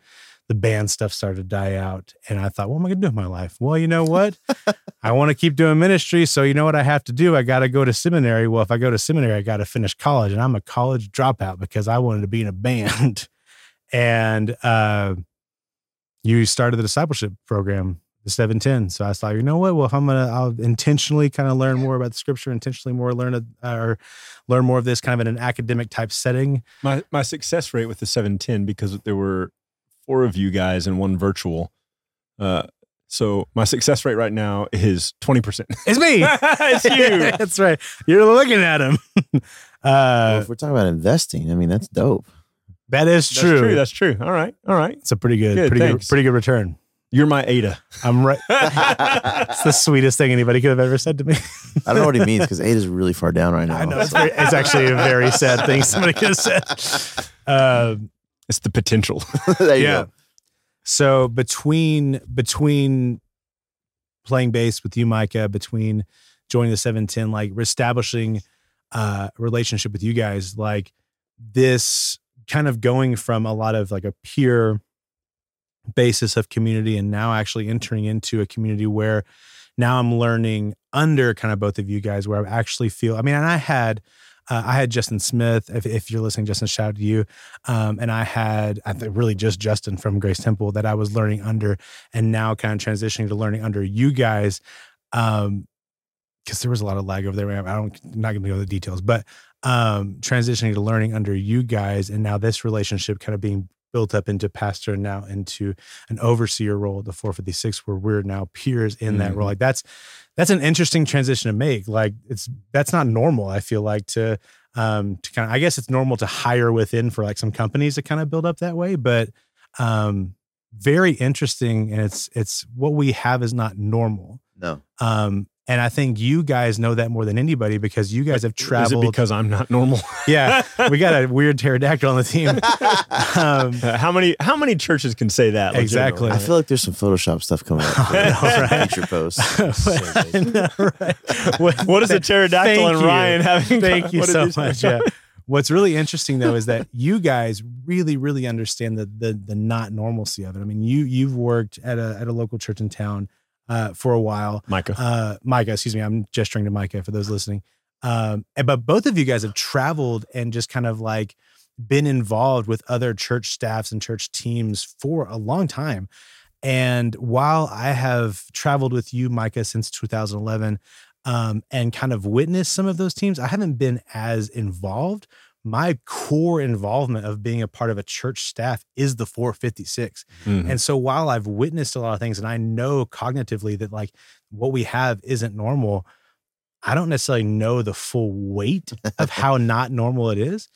the band stuff started to die out and i thought what am i going to do with my life? Well you know what? [laughs] I want to keep doing ministry so you know what i have to do? I got to go to seminary. Well if i go to seminary i got to finish college and i'm a college dropout because i wanted to be in a band. [laughs] And uh, you started the discipleship program the 710 so i thought you know what well if i'm gonna i'll intentionally kind of learn more about the scripture intentionally more learn a, or learn more of this kind of in an academic type setting My my success rate with the 710 because there were four of you guys and one virtual. Uh, so my success rate right now is 20%. [laughs] it's me [laughs] it's you. [laughs] that's right you're looking at him Well, uh, if we're talking about investing, I mean that's dope. that is That's true. true. That's true. All right. All right. it's a pretty good, Good, pretty good, pretty good return. You're my Ada. I'm right. [laughs] it's the sweetest thing anybody could have ever said to me. I don't know what he means because eight is really far down right now. I know it's, very, it's actually a very sad thing somebody could have said. Um, It's the potential. [laughs] there you yeah. go. So between between playing bass with you, Micah, between joining the 710, like establishing uh, a relationship with you guys, like this kind of going from a lot of like a peer basis of community and now actually entering into a community where now I'm learning under kind of both of you guys where I actually feel I mean and I had uh, I had Justin Smith if, if you're listening Justin shout out to you. Um, and I had I think really just Justin from Grace Temple that I was learning under and now kind of transitioning to learning under you guys um because there was a lot of lag over there I don't I'm not to go into the details but um transitioning to learning under you guys and now this relationship kind of being built up into pastor and now into an overseer role at the 456 where we're now peers in that Mhm. role like that's that's an interesting transition to make like it's that's not normal i feel like to um to kind of i guess it's normal to hire within for like some companies to kind of build up that way but um very interesting and it's it's what we have is not normal No. um and i think you guys know that more than anybody because you guys have traveled. Is it traveled because I'm not normal? [laughs] yeah we got a weird pterodactyl on the team [laughs] um Uh, how many how many churches can say that? Exactly. I feel like there's some Photoshop stuff coming up. [laughs] For I know, right? Future posts. I know, right? What, What is a pterodactyl Thank and. Ryan having? Thank you what so much. Yeah. What's really interesting though is that you guys really, really understand the the the not normalcy of it. I mean, you you've worked at a at a local church in town uh, for a while. Micah. Uh, Micah, excuse me, I'm gesturing to Micah for those listening. Um, and- but both of you guys have traveled and just kind of like been involved with other church staffs and church teams for a long time. And while I have traveled with you, Micah, since 2011, um, and kind of witnessed some of those teams, I haven't been as involved. My core involvement of being a part of a church staff is the 456. Mhm. And so while I've witnessed a lot of things and I know cognitively that like what we have isn't normal, I don't necessarily know the full weight of how [laughs] not normal it is.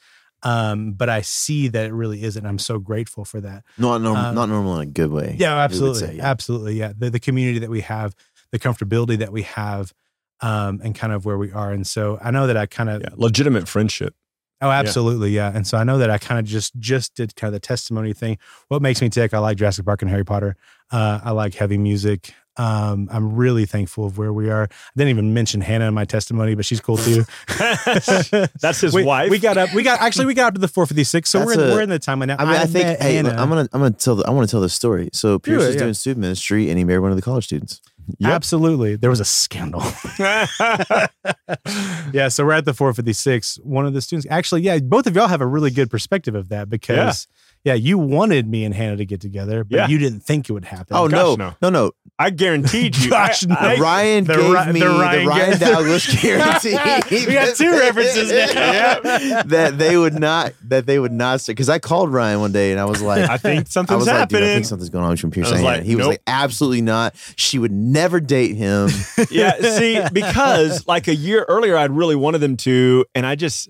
Um, but I see that it really isn't. I'm so grateful for that. Not normal, Um, not normal in a good way. Yeah, absolutely. say, yeah. Absolutely. Yeah. The, the community that we have, the comfortability that we have, um, and kind of where we are. And so I know that I kind of Yeah, legitimate friendship. Oh, absolutely, yeah. And so I know that I kind of just just did kind of the testimony thing. What makes me tick? I like Jurassic Park and Harry Potter. Uh, I like heavy music. Um, I'm really thankful of where we are. I didn't even mention Hannah in my testimony, but she's cool too. [laughs] That's his we, wife. We got up. We got actually we got up to the 456, so we're in, a- we're in the time now. I mean, I, think hey, Hannah. I'm gonna I'm gonna tell the, I want to tell this story. So Pierce it, is yeah. doing student ministry, and he married one of the college students. Yep. Absolutely, there was a scandal. [laughs] yeah, so we're at the 456. One of the students, actually, yeah, both of y'all have a really good perspective of that because, yeah, you wanted me and Hannah to get together, but Yeah. you didn't think it would happen. Oh Gosh, no, no. no, no! I guaranteed you. [laughs] Gosh, I- no. I- Ryan the gave Ri- me the the Ryan Ryan, guess. Douglas [laughs] guarantee. We got two references now. [laughs] that they would not that they would not because I called Ryan one day and I was like I think I something's was like, dude, I happening. think something's going on between Pierce I was and Hannah. like, he was nope. like, absolutely not. She would never date him. yeah, see, because like a year earlier, I'd really wanted them to, and I just,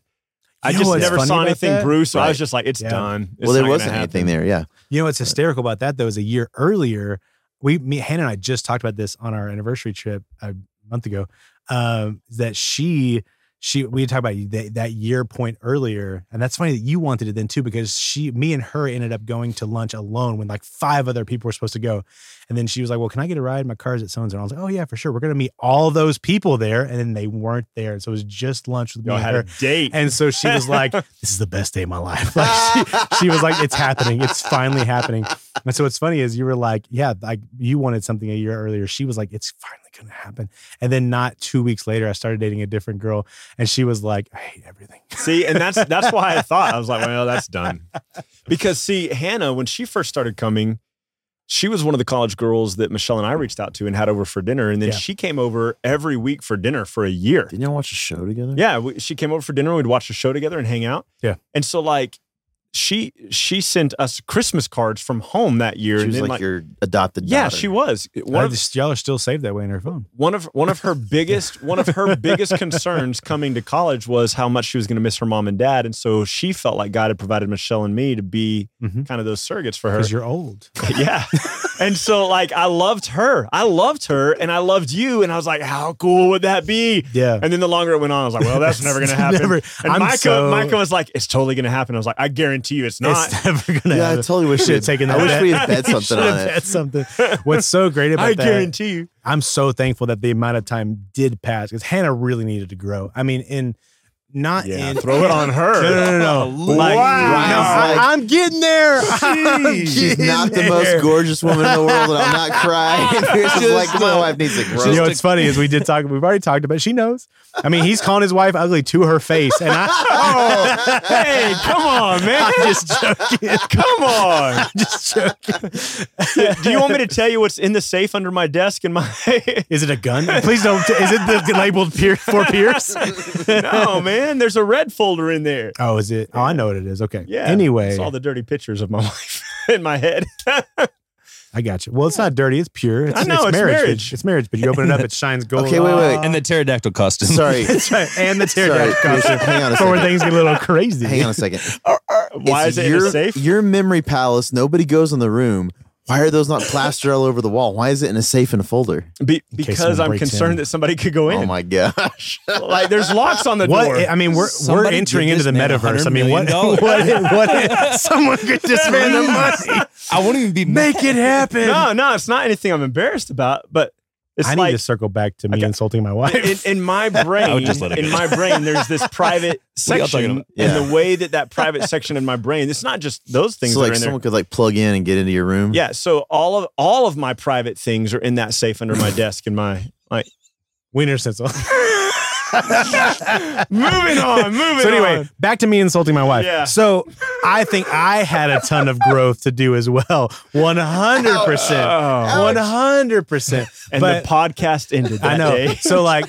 I just never saw anything that? brew. So I was just like, it's Yeah. done. It's well, there wasn't anything there. Yeah. You know what's hysterical about that though is a year earlier, we me Hannah and I just talked about this on our anniversary trip a month ago. Um, that she she we talked about that, that year point earlier, and that's funny that you wanted it then too because she me and her ended up going to lunch alone when like five other people were supposed to go, and then she was like, "Well, can I get a ride? My car's at so and. I was like, "Oh yeah, for sure. We're gonna meet all those people there," and then they weren't there, so it was just lunch with me Y'all and had her. a date. And so she was like, [laughs] "This is the best day of my life." [laughs] Like she, she was like, "It's happening. It's finally happening." And so what's funny is you were like, "Yeah, like you wanted something a year earlier." She was like, "It's finally going to happen." And then not two weeks later, I started dating a different girl, and she was like, "I hate everything." See, and that's that's why I thought I was like, well, that's done. [laughs] Because see, Hannah, when she first started coming, she was one of the college girls that Michelle and I reached out to and had over for dinner, and then Yeah. she came over every week for dinner for a year. Didn't y'all watch a show together? Yeah, we, she came over for dinner. We'd watch the show together and hang out. Yeah. and so like she she sent us Christmas cards from home that year. She was then, like, your adopted Daughter. yeah, she was one of just, y'all are still saved that way in her phone. one of one of her [laughs] biggest one of her biggest concerns coming to college was how much she was going to miss her mom and dad, and so she felt like God had provided Michelle and me to be Mhm. kind of those surrogates for her. Because you're old. [laughs] yeah, [laughs] and so like I loved her, I loved her, and I loved you, and I was like, how cool would that be? Yeah. And then the longer it went on, I was like, well, that's never going to happen. Never- and I'm Micah, so- Micah was like, it's totally going to happen. I was like, I guarantee you, it's not. It's never gonna Yeah, I totally wish Should we had- taken that. I wish we had bet [laughs] something Should on it. bet something. What's so great about I that? I guarantee you. I'm so thankful that the amount of time did pass because Hannah really needed to grow. I mean, in not Yeah, in throw it on [laughs] her. No, no, no, no. Like, Wow. no, I, Like- am getting there. [laughs] I'm She's getting not the most gorgeous woman in the world, and I'm not crying. [laughs] Pierce is like, my wife needs to grow. You know what's funny is we did talk. We've already talked about. it. She knows. I mean, he's calling his wife ugly to her face, and I. Oh, hey, come on, man. I'm just joking. Come on. just joking. Do you want me to tell you what's in the safe under my desk in my Is it a gun? Please don't. Is it the labeled Pier- for Pierce? No, man. And there's a red folder in there. Oh, is it? Oh, I know what it is. Okay. Yeah. Anyway, It's all the dirty pictures of my [laughs] wife in my head. [laughs] I got you. Well, it's not dirty. It's pure. It's, I know, it's marriage. marriage. It's marriage. But you open it up, it shines [laughs] gold. Okay, wait, wait. and the pterodactyl costume. Sorry, That's right. And the pterodactyl Pierce, costume. hang on a For when second. things get a little crazy. Hang on a second. Why It's is it your, safe? Your memory palace. Nobody goes in the room. Why are those not plastered all over the wall? Why is it in a safe in a folder? Be- because I'm concerned in. that somebody could go in. Oh my gosh! like there's locks on the What door. I mean, we're we're entering into the metaverse. I mean, what million [laughs] what what? Someone could just spend the [laughs] money. I won't even be Make it happen. no, no, it's not anything I'm embarrassed about, but it's I need like to circle back to me Okay. insulting my wife. in, in my [laughs] brain, just in my brain, there's this [laughs] private What are y'all talking section, about? Yeah. and the way that that private section in my brain, it's not just those things so that like are in there. someone could like plug in and get into your room. Yeah, so all of all of my private things are in that safe under my [laughs] desk in my like Wiener schnitzel. Moving [laughs] on, moving on. so anyway, on. back to me insulting my wife. Yeah. So I think I had a ton of growth to do as well. One hundred percent. Oh. One hundred percent. And But the podcast ended that I know. day. So like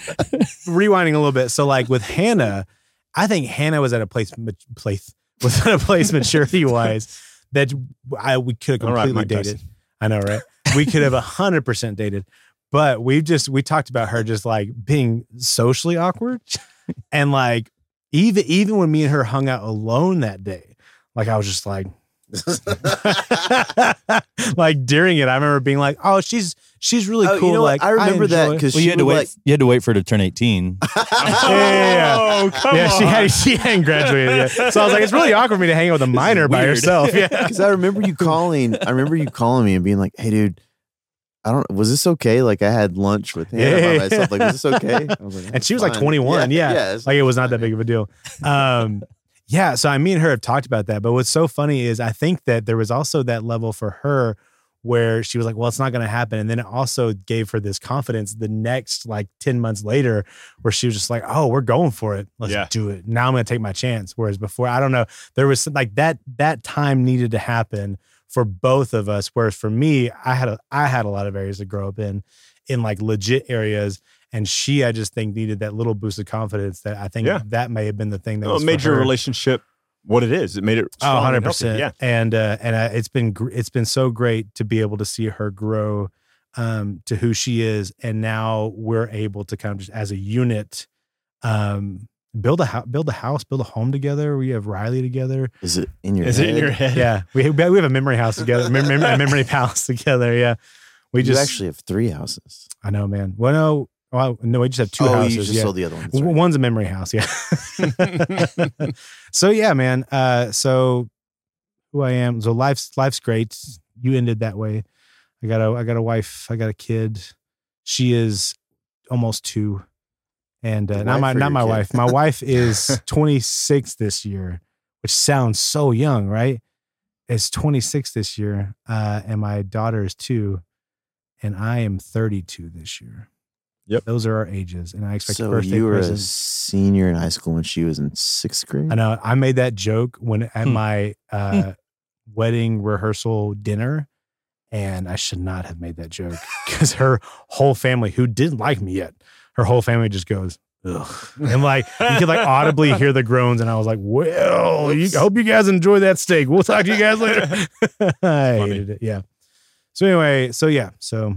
rewinding a little bit. So like with Hannah, I think Hannah was at a place place was at a place maturity wise that I we could have All right, completely Mike dated. Tyson. I know, right? We could have hundred percent dated. But we just we talked about her just like being socially awkward. [laughs] And like even even when me and her hung out alone that day, like I was just like [laughs] like during it, I remember being like, "Oh, she's she's really Oh, you cool." know like I remember that 'cause Well, you had to wait. like- you had to wait for her to turn eighteen. [laughs] yeah, yeah, yeah. Oh, come yeah, she had she hadn't graduated yet. So I was like, it's really awkward for me to hang out with a minor by weird. herself. Yeah. Because I remember you calling. I remember you calling me and being like, "Hey, dude, I don't. Was this okay? Like, I had lunch with Hannah Yeah. by myself. Like, was this okay?" I was like, [laughs] And she was like 21. Yeah. yeah. it's Like it was not that big of a deal. Um, yeah. So I me and her have talked about that. But what's so funny is I think that there was also that level for her where she was like, well, it's not going to happen. And then it also gave her this confidence the next like 10 months later where she was just like, oh, we're going for it. Let's Yeah. do it. Now I'm going to take my chance. Whereas before, I don't know, there was like that, that time needed to happen for both of us. Whereas for me, I had a, I had a lot of areas to grow up in, in like legit areas. And she, I just think needed that little boost of confidence that I think Yeah. that may have been the thing that Well, was it for made your her. relationship what it is. It made it Oh, 100 percent. Yeah. And uh, and uh, it's been gr- it's been so great to be able to see her grow um, to who she is, and now we're able to kind of just as a unit um, build a house, build a house, build a home together. We have Riley together. Is it in your? Is it in head? your head? Yeah, we we have a memory house together, mem- mem- a memory [laughs] palace together. Yeah, we you just actually have three houses. I know, man. Well, no, well, no, we just have two oh, houses. you just yeah. sold the other one. Right. One's a memory house, yeah. [laughs] so yeah, man. Uh, so who I am. So life's life's great. You ended that way. I got a I got a wife. I got a kid. She is almost two, and uh, not my not my kid? wife. My [laughs] wife is [laughs] 26 this year, which sounds so young, right? It's 26 this year, uh, and my daughter is two, and I am 32 this year. Yep. those are our ages, and I expect So birthday you were a senior in high school when she was in sixth grade. I know. I made that joke when at Hmm. my uh, wedding rehearsal dinner, and I should not have made that joke because her whole family, who didn't like me yet, her whole family just goes, ugh. [laughs] And like, you could like audibly hear the groans. And I was like, well, you, I hope you guys enjoy that steak. We'll talk to you guys later. I [laughs] [laughs] Funny. hated it. Yeah. So anyway, so yeah. So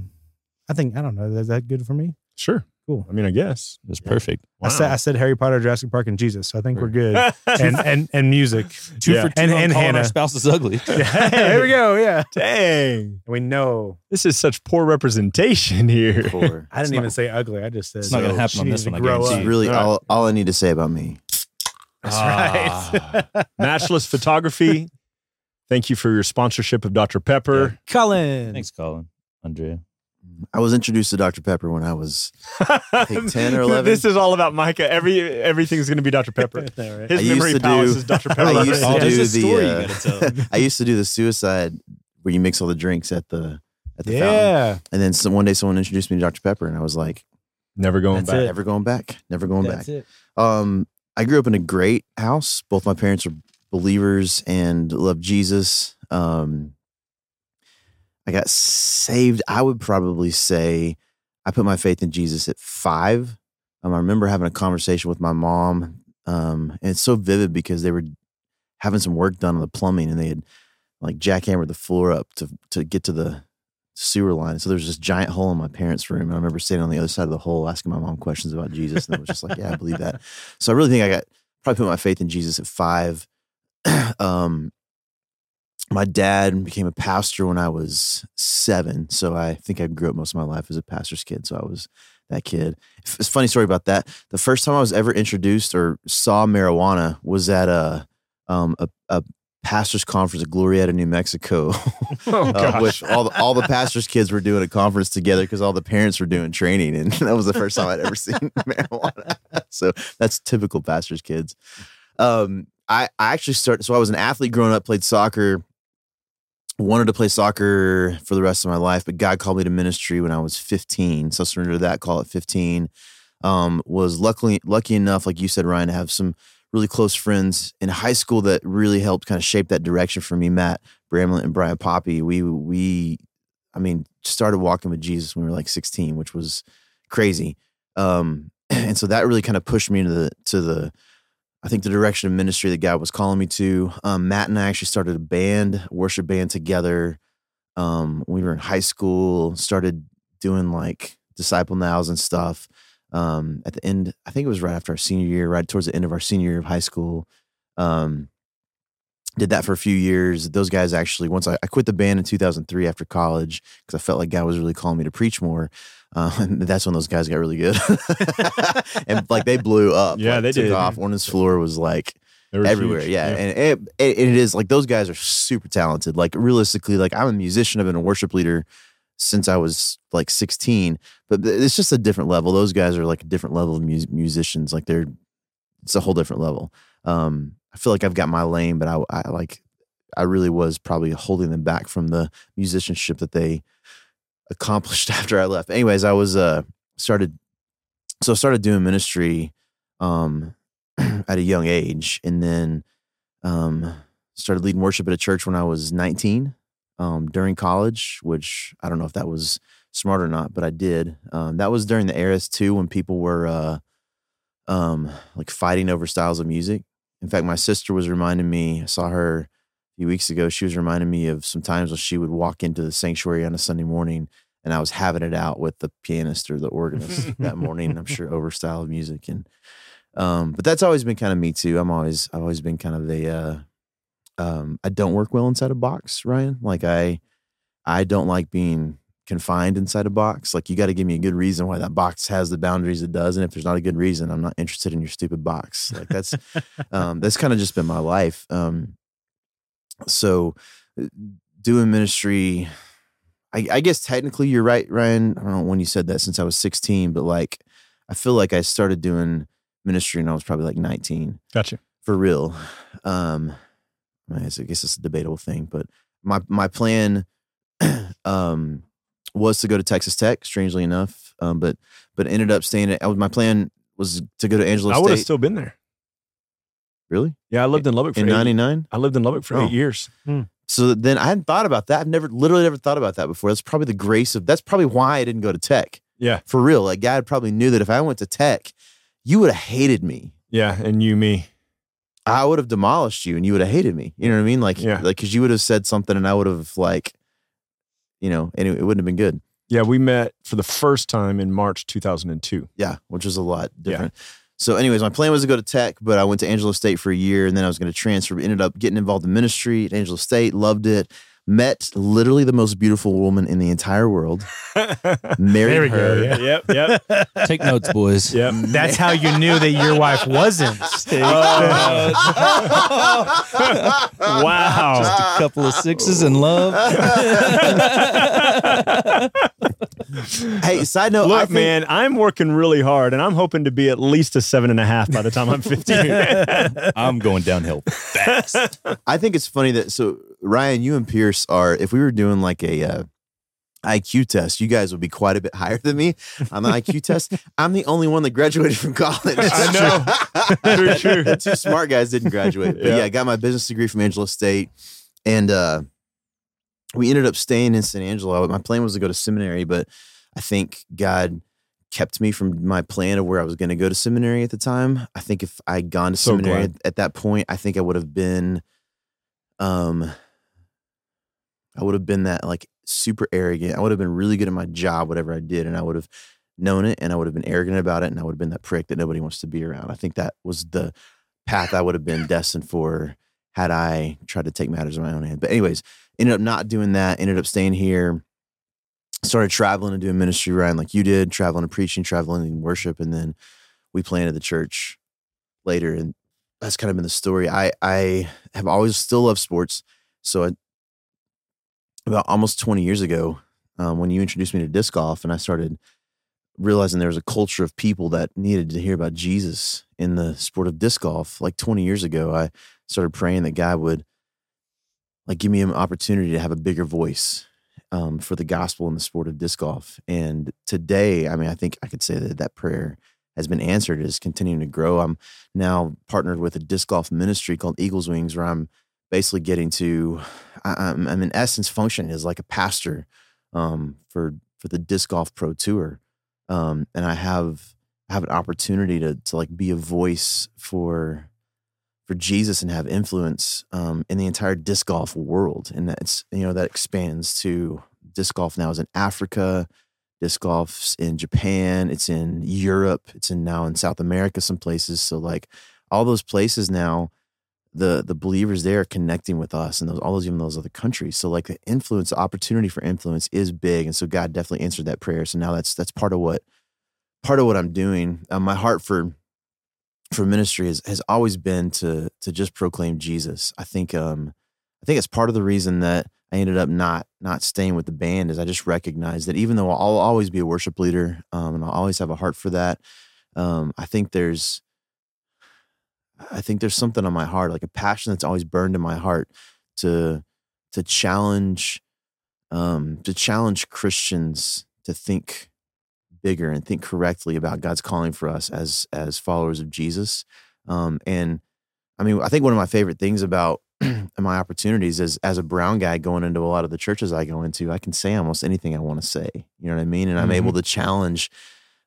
I think, I don't know. Is that good for me? Sure. Cool. I mean, I guess. It was perfect. I said I said Harry Potter, Jurassic Park, and Jesus. So I think we're good. [laughs] and and and music. [laughs] Two Yeah. for two And- and calling Hannah. our spouse is ugly. [laughs] Yeah, there we go. Yeah. Dang. We know. This is such poor representation here. Four. I didn't even say ugly. I just said It's not gonna happen on this one, I grow. This is really All right. all, all I need to say about me. That's Ah. right. Matchless Photography. Thank you for your sponsorship of Dr. Pepper. Colin. Thanks, Colin. Andrea. I was introduced to Dr. Pepper when I was think [laughs] 10 or 11. This is all about Micah. Every everything's going to be Dr. [laughs] Pepper. All right. His I memory palace do- is Dr. [laughs] Pepper. I used to Oh, do there's a story you the. Uh. I used to do the suicide where you mix all the drinks at the at the fountain. Yeah. And then some, one day someone introduced me to Dr. Pepper, and I was like, Never going back. it. never going back, never going That's back. it. Um, I grew up in a great house. Both my parents were believers and loved Jesus. Um, I got saved. I would probably say I put my faith in Jesus at five. Um, I remember having a conversation with my mom, um, and it's so vivid because they were having some work done on the plumbing, and they had like jackhammered the floor up to to get to the sewer line. So there was this giant hole in my parents' room, and I remember sitting on the other side of the hole asking my mom questions about Jesus, and I was just like, "Yeah, I believe that." So I really think I got probably put my faith in Jesus at five. [clears throat] um, my dad became a pastor when I was seven, so I think I grew up most of my life as a pastor's kid. So I was that kid. It's a funny story about that. The first time I was ever introduced or saw marijuana was at a um, a, a pastor's conference at Glorieta, New Mexico, [laughs] [laughs] Oh, uh, which all the, all the pastors' kids were doing a conference together because all the parents were doing training, and [laughs] that was the first time I'd ever seen marijuana. So that's typical pastors' kids. Um, I I actually started. So I was an athlete growing up, played soccer. Wanted to play soccer for the rest of my life, but God called me to ministry when I was 15. So surrendered to that call at 15. um, was luckily lucky enough, like you said, Ryan, to have some really close friends in high school that really helped kind of shape that direction for me. Matt Bramlett and Brian Poppy. We we, I mean, started walking with Jesus when we were like 16, which was crazy. Um, [clears throat] and so that really kind of pushed me into the to the I think the direction of ministry that God was calling me to. Um, Matt and I actually started a band, worship band together. Um, we were in high school, started doing like disciple nows and stuff. Um, at the end, I think it was right after our senior year, right towards the end of our senior year of high school. Um, did that for a few years. Those guys actually, once I, I quit the band in 2003 after college because I felt like God was really calling me to preach more. Uh, [laughs] and that's when those guys got really good, [laughs] and like they blew up. Yeah, like, they took did. off. One his floor was like everywhere. huge. Yeah, and it, it, it is like those guys are super talented. Like realistically, like I'm a musician. I've been a worship leader since I was like 16, but it's just a different level. Those guys are like a different level of mus- musicians. Like they're it's a whole different level. Um, I feel like I've got my lane, but I, I like I really was probably holding them back from the musicianship that they accomplished [laughs] after I left. Anyways, I was uh started so I started doing ministry um [clears throat] at a young age and then um started leading worship at a church when I was 19 um during college, which I don't know if that was smart or not, but I did. Um that was during the eras too when people were uh um like fighting over styles of music. In fact, my sister was reminding me, I saw her a few weeks ago, she was reminding me of some times when she would walk into the sanctuary on a Sunday morning and I was having it out with the pianist or the organist [laughs] that morning. I'm sure over style of music and um, but that's always been kind of me too. I'm always I've always been kind of a uh, um, I don't work well inside a box, Ryan. Like I I don't like being confined inside a box. Like you got to give me a good reason why that box has the boundaries it does, and if there's not a good reason, I'm not interested in your stupid box. Like that's [laughs] um, that's kind of just been my life. Um, so uh, doing ministry, I, I guess technically you're right, Ryan. I don't know when you said that since I was 16, but like I feel like I started doing ministry when I was probably like 19 Gotcha. for real. Um, I guess I guess it's a debatable thing, but my my plan [clears throat] um, was to go to Texas Tech. Strangely enough, um, but but ended up staying at. I was- My plan was to go to Angelo I would have still been there. really Yeah, I lived in Lubbock for in '99. I lived in Lubbock for Oh. eight years. So then I hadn't thought about that. I've never, literally, never thought about that before. That's probably the grace of. That's probably why I didn't go to Tech. Yeah. for real. Like God probably knew that if I went to Tech, you would have hated me. Yeah, and you, me. I would have demolished you and you would have hated me. You know what I mean? Like, Yeah. like, cause you would have said something and I would have like, you know, and it wouldn't have been good. Yeah, we met for the first time in March 2002. Yeah. Which is a lot Yeah. different. So anyways, my plan was to go to tech, but I went to Angelo State for a year and then I was going to transfer, ended up getting involved in ministry at Angelo State, loved it. Met literally the most beautiful woman in the entire world. [laughs] Married There we go, her. yeah. Yep, yep, [laughs] Take notes, boys. yep. [laughs] That's how you knew that your wife wasn't. Oh. wow. Just a couple of sixes in love. Hey, side note, Look, think, man, I'm working really hard, and I'm hoping to be at least a seven and a half by the time I'm 15. I'm going downhill fast. I think it's funny that so Ryan, you and Pierce are. If we were doing like a uh, IQ test, you guys would be quite a bit higher than me on the IQ test. [laughs] I'm the only one that graduated from college. I [laughs] know. True, [laughs] true. The two smart guys didn't graduate. But yeah. Yeah. I got my business degree from Angelo State, and uh, we ended up staying in San Angelo. My plan was to go to seminary, but I think God kept me from my plan of where I was going to go to seminary at the time. I think if I had gone to So seminary at, at that point, I think I would have been, um, I would have been that like super arrogant. I would have been really good at my job, whatever I did, and I would have known it, and I would have been arrogant about it, and I would have been that prick that nobody wants to be around. I think that was the path I would have been destined for had I tried to take matters in my own hand. But anyways, ended up not doing that. Ended up staying here. Started traveling and doing ministry, Ryan, like you did, traveling and preaching, traveling and worship, and then we planted the church later, and that's kind of been the story. I I have always still loved sports, so I, about almost twenty years ago, um, when you introduced me to disc golf, and I started realizing there was a culture of people that needed to hear about Jesus in the sport of disc golf. Like twenty years ago, I started praying that God would like give me an opportunity to have a bigger voice um, for the gospel in the sport of disc golf. And today, I mean, I think I could say that that prayer has been answered is continuing to grow. I'm now partnered with a disc golf ministry called Eagles Wings, where I'm basically getting to, I'm, I'm in essence functioning as like a pastor um, for for the disc golf pro tour, um, and I have have an opportunity to to like be a voice for for Jesus and have influence um, in the entire disc golf world, and that's you know that expands to disc golf now is in Africa, disc golf's in Japan, it's in Europe, it's in now in South America, some places. So like all those places now, the the believers there are connecting with us and those all those even those other countries. So like the influence, the opportunity for influence is big, and so God definitely answered that prayer. So now that's that's part of what part of what I'm doing. Um, my heart for for ministry has, has always been to to just proclaim Jesus. I think um I think it's part of the reason that I ended up not not staying with the band is I just recognized that even though I'll always be a worship leader um, and I'll always have a heart for that, um, I think there's I think there's something on my heart, like a passion that's always burned in my heart to to challenge um, to challenge Christians to think bigger and think correctly about God's calling for us as as followers of Jesus. Um, and I mean, I think one of my favorite things about [clears throat] my opportunities is as a brown guy going into a lot of the churches I go into, I can say almost anything I want to say. You know what I mean? And I'm Mhm. able to challenge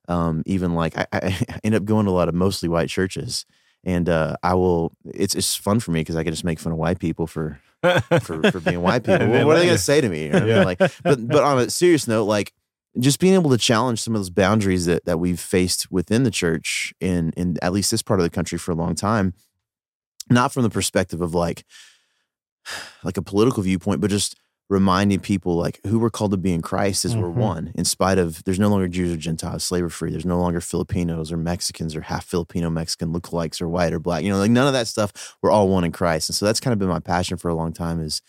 um, even like I, [laughs] I end up going to a lot of mostly white churches. And uh, I will. It's it's fun for me because I can just make fun of white people for [laughs] for, for being white people. Well, what are they going to say to me? You know what I mean? Yeah. Like, but but on a serious note, like just being able to challenge some of those boundaries that that we've faced within the church in in at least this part of the country for a long time, not from the perspective of like [sighs] like a political viewpoint, but just reminding people like who we're called to be in Christ is we're Mhm. one. In spite of there's no longer Jews or Gentiles, slavery free. There's no longer Filipinos or Mexicans or half Filipino Mexican lookalikes or white or black. You know, like none of that stuff. We're all one in Christ, and so that's kind of been my passion for a long time is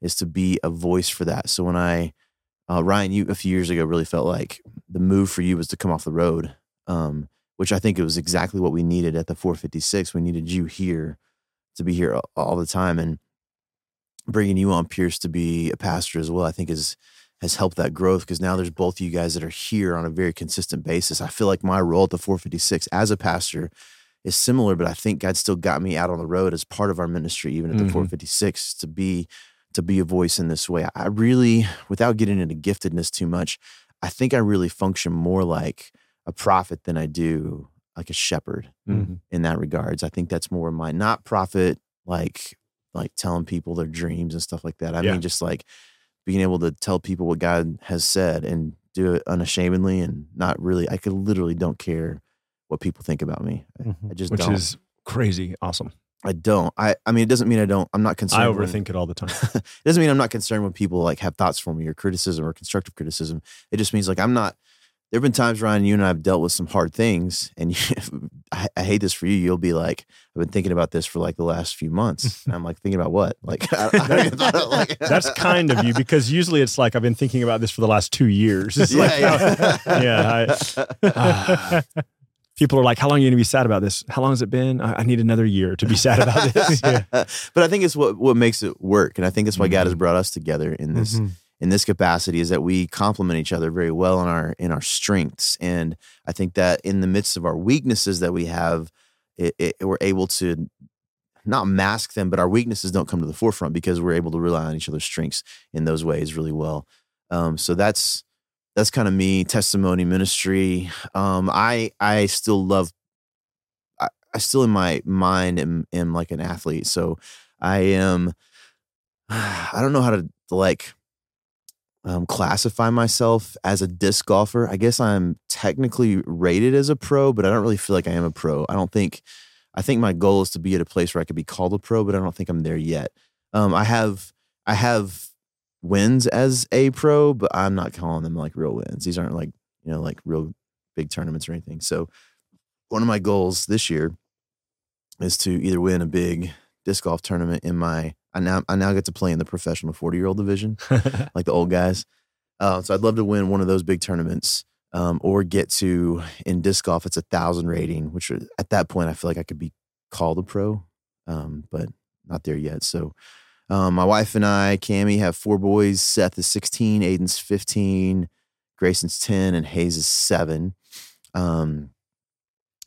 is to be a voice for that. So when I uh, Ryan, you a few years ago really felt like the move for you was to come off the road, um, which I think it was exactly what we needed at the 456. We needed you here to be here all the time, and bringing you on Pierce to be a pastor as well. I think is has helped that growth because now there's both of you guys that are here on a very consistent basis. I feel like my role at the 456 as a pastor is similar, but I think God still got me out on the road as part of our ministry, even at the Mhm. 456, to be to be a voice in this way. I really, without getting into giftedness too much, I think I really function more like a prophet than I do like a shepherd Mhm. in that regards. I think that's more my not prophet like like telling people their dreams and stuff like that. I Yeah. mean just like being able to tell people what God has said and do it unashamedly and not really I could literally don't care what people think about me. I- Mhm. I just which don't. is crazy awesome. I don't. I I mean it doesn't mean I don't I'm not concerned. I when- overthink it all the time. [laughs] it doesn't mean I'm not concerned when people like have thoughts for me or criticism or constructive criticism. It just means like I'm not. There have been times, Ryan, you and I have dealt with some hard things, and you, [laughs] I, I hate this for you. You'll be like, I've been thinking about this for like the last few months. [laughs] And I'm like, thinking about what? Like, I, [laughs] I don't like That's kind of you because usually it's like I've been thinking about this for the last two years. It's yeah, like, yeah. yeah, Ah. [sighs] people are like, "How long are you going to be sad about this? How long has it been? I, I need another year to be sad about this." but I think it's what what makes it work, and I think that's why God has brought us together in this Mhm. In this capacity is that we complement each other very well in our in our strengths. And i think that in the midst of our weaknesses that we have it, it, we're able to not mask them but our weaknesses don't come to the forefront because we're able to rely on each other's strengths in those ways really well. Um, so that's that's kind of me testimony ministry. Um, i i still love I, I still in my mind am, am like an athlete. So i am [sighs] i don't know how to like um, classify myself as a disc golfer. I guess I'm technically rated as a pro, but I don't really feel like I am a pro. I don't think. I think my goal is to be at a place where I could be called a pro, but I don't think I'm there yet. Um, I have I have wins as a pro, but I'm not calling them like real wins. These aren't like you know like real big tournaments or anything. So one of my goals this year is to either win a big disc golf tournament in my I now I now get to play in the professional 40 year old division [laughs] like the old guys. Uh, so I'd love to win one of those big tournaments, um, or get to in disc golf. It's a thousand rating, which are- at that point I feel like I could be called a pro, um, but not there yet. So um, my wife and I, Cami, have four boys. Seth is 16, Aiden's 15, Grayson's 10, and Hayes is seven. Um,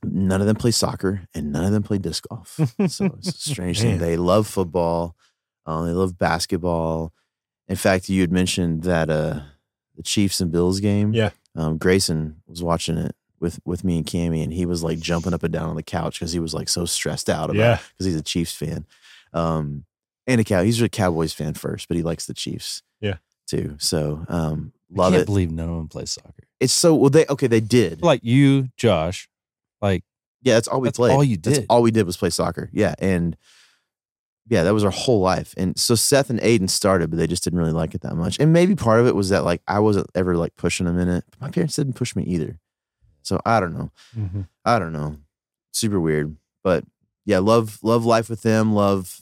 none of them play soccer and none of them play disc golf. [laughs] so it's a strange thing. They love football. Um, they love basketball. In fact, you had mentioned that uh, the Chiefs and Bills game. Yeah. Um, Grayson was watching it with with me and Cammy, and he was like jumping up and down on the couch because he was like so stressed out about Yeah. because he's a Chiefs fan. Um, and a cow. He's a Cowboys fan first, but he likes the Chiefs. Yeah. Too. So um, I love can't it. believe none of them play soccer. It's so well. They okay. They did. Like you, Josh, like Yeah, that's all we That's played. all you That's did. all we did was play soccer. Yeah, and yeah, that was our whole life. And so Seth and Aiden started, but they just didn't really like it that much. And maybe part of it was that like I wasn't ever like pushing them in it. My parents didn't push me either. So I don't know. Mhm. I don't know. Super weird. But yeah, love love life with them. Love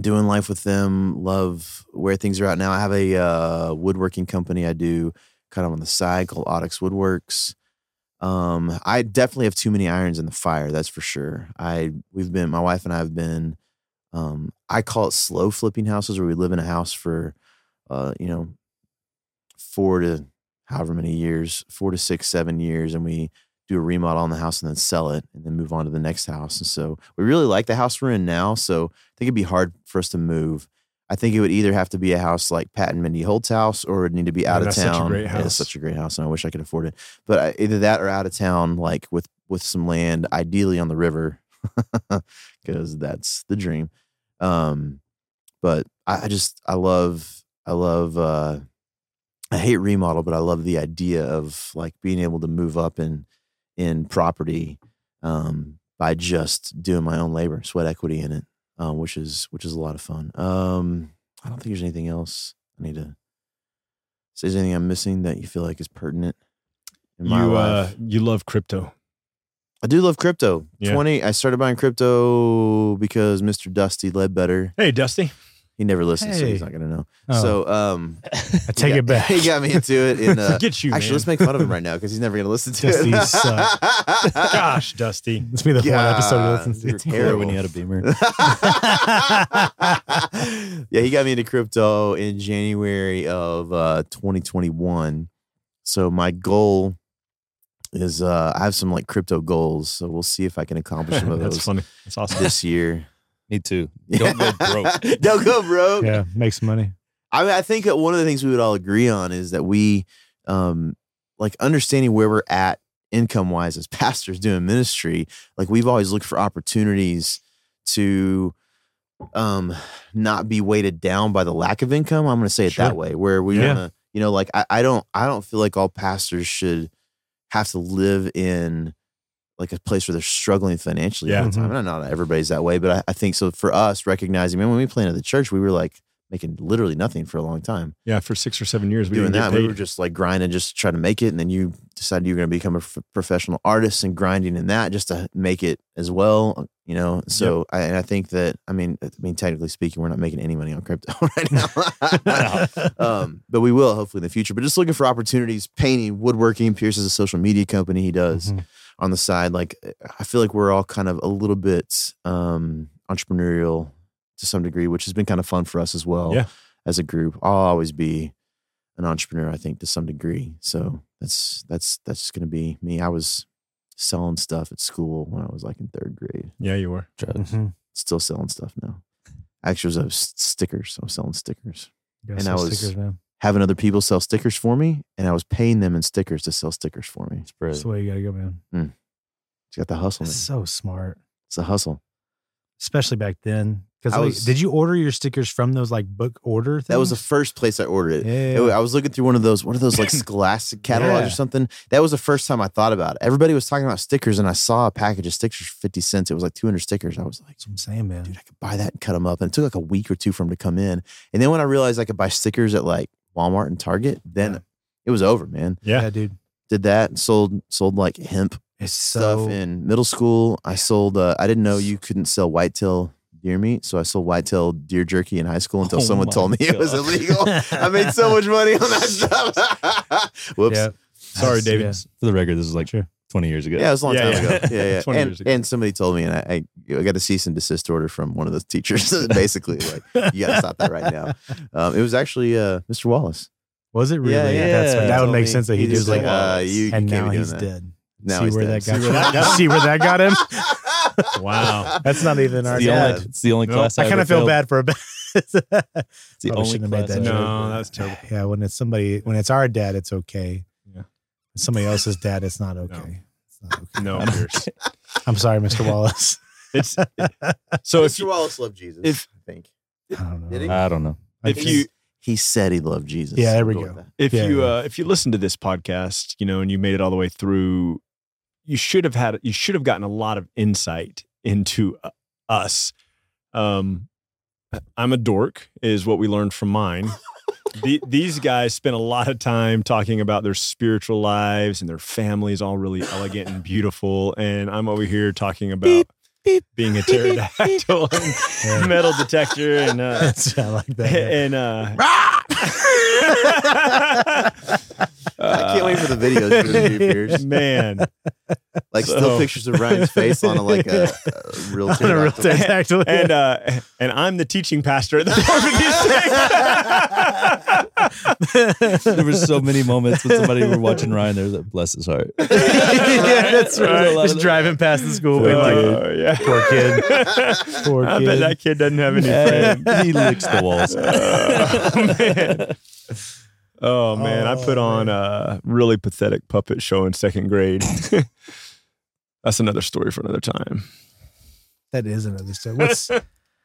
doing life with them. Love where things are at now. I have a uh, woodworking company I do kind of on the side called Onyx Woodworks. Um, I definitely have too many irons in the fire. That's for sure. I we've been my wife and I have been. Um, I call it slow flipping houses, where we live in a house for, uh, you know, four to however many years, four to six, seven years, and we do a remodel on the house and then sell it and then move on to the next house. And so we really like the house we're in now. So I think it'd be hard for us to move. I think it would either have to be a house like Pat and Mindy Holt's house or it'd need to be out Man, of that's such a town. great Yeah, It's house. such a great house and I wish I could afford it. But I, either that or out of town, like with with some land, ideally on the river, [laughs] because that's the dream. Um, but I, I just I love I love uh I hate remodel, but I love the idea of like being able to move up in in property um, by just doing my own labor, sweat equity in it, um, which is which is a lot of fun. Um, I don't think there's anything else I need to. Say is anything I'm missing that you feel like is pertinent in my You uh, you love crypto. I do love crypto. Yeah. Twenty. I started buying crypto because Mr. Dusty Ledbetter. Hey, Dusty. He never listens, so he's not gonna know. Oh. So um, I take got- it back. [laughs] He got me into it. In, [laughs] uh, Get you, actually, man. let's make fun of him right now because he's never gonna listen to Dusty it. [laughs] sucks. Gosh, Dusty. This will be the one episode he God, listens you're to. terrible. when you had a beamer. yeah, he got me into crypto in January of uh, 2021. So my goal is uh, I have some like crypto goals. So we'll see if I can accomplish some of [laughs] That's those funny. That's awesome. this [laughs] year. Me too. [laughs] Don't go broke. Don't go broke. yeah, makes money. I mean, I think that one of the things we would all agree on is that we, um, like understanding where we're at income wise as pastors doing ministry. Like we've always looked for opportunities to, um, not be weighted down by the lack of income. I'm going to say it Sure. that way, where we Yeah. want to, you know, like I, I don't, I don't feel like all pastors should have to live in like a place where they're struggling financially all the time. And I know not everybody's that way, but I, I think so for us, recognizing, man, when we planted the church, we were like making literally nothing for a long time. Yeah, for six or seven years we Doing that, we were just like grinding, just to try to make it. And then you decided you were going to become a f- professional artist and grinding in that just to make it as well, you know? So I, and I think that, I mean, I mean, technically speaking, we're not making any money on crypto [laughs] right [laughs] now. um, but we will hopefully in the future. But just looking for opportunities, painting, woodworking. Pierce is a social media company he does Mhm. on the side. Like I feel like we're all kind of a little bit um, entrepreneurial to some degree, which has been kind of fun for us as well Yeah. as a group. I'll always be an entrepreneur, I think, to some degree. So that's that's that's just gonna be me. I was selling stuff at school when I was like in third grade. yeah, you were. Drugs. Mhm. Still selling stuff now. Actually, it was s- stickers. I was selling stickers And I was- stickers, man. having other people sell stickers for me, and I was paying them in stickers to sell stickers for me. Spread. That's the way you gotta go, man. It's got the hustle. That's Man. so smart, It's a hustle. especially back then. Because like, was- did you order your stickers from those like book order? Things? That was the first place I ordered it. yeah. It- I was looking through one of those, one of those like [coughs] Scholastic catalogs Yeah. or something. That was the first time I thought about it. Everybody was talking about stickers, and I saw a package of stickers for fifty cents. It was like two hundred stickers. I was like, That's what I'm saying, man. dude, I could buy that and cut them up. And it took like a week or two for them to come in. And then when I realized I could buy stickers at like Walmart and Target, then Yeah. it was over, man. Yeah. yeah, dude. Did that and sold sold like hemp It's stuff so in middle school. I sold. Uh, I didn't know you couldn't sell whitetail deer meat, so I sold whitetail deer jerky in high school until Oh someone told me it was illegal. I made so [laughs] much money on that stuff. [laughs] Whoops. Yeah. Yeah. Sorry, That's- David. yeah. For the record, this is like Sure. 20 years ago. Yeah, it was a long Yeah, time yeah. ago. Yeah, [laughs] yeah. 20 and, years ago. and somebody told me, and I, I, I got a cease and desist order from one of those teachers. Basically, like you got to stop that right now. Um, it was actually uh, Mr. Wallace. Was it really? Yeah, yeah. That's He that would make me- sense that he, he did just like, like, uh, you, you and can't now he's that. dead. Now see he's where dead. that got See where that got him? see where that got him. Wow. That's not even our It's the dad. only, it's the only No, class I I, kind of feel failed. bad for a bit. [laughs] It's the Probably only shouldn't have made class that joke. No, failed. that's terrible. yeah, when it's somebody, when it's our dad, it's okay. Yeah. Somebody else's dad, it's not okay. It's not okay. No, I don't Pierce. [laughs] I'm sorry, Mr. Wallace. It's [laughs] so if Mr. you, Wallace loved Jesus. if- I think I don't know. Did he? I don't know. if you he said he loved Jesus. Yeah, there we We'll go. if Yeah, you yeah. uh if you listen to this podcast, you know, and you made it all the way through, you should have had you should have gotten a lot of insight into uh, us. Um I'm a dork is what we learned from mine. [laughs] the, these guys spent a lot of time talking about their spiritual lives and their families all really elegant and beautiful and I'm over here talking about being a pterodactyl and Yeah. metal detector and uh [laughs] I like that. and uh [laughs] I can't wait for the videos you're gonna Pierce. man Like So- still pictures of Ryan's face on a, like a, a [laughs] real On a real pterodactyl. [laughs] pterodactyl. and uh and I'm the teaching pastor at the [laughs] Normandy There were so many moments when somebody were watching Ryan there that bless his heart. yeah, that's Right. right. A lot Just of- driving past the school, being like, Oh, yeah. poor kid. Poor I kid. bet that kid doesn't have any friends. He licks the walls. Oh, man. Oh man, I oh, put Oh, on man. a really pathetic puppet show in second grade. [laughs] That's another story for another time. that is another story. What's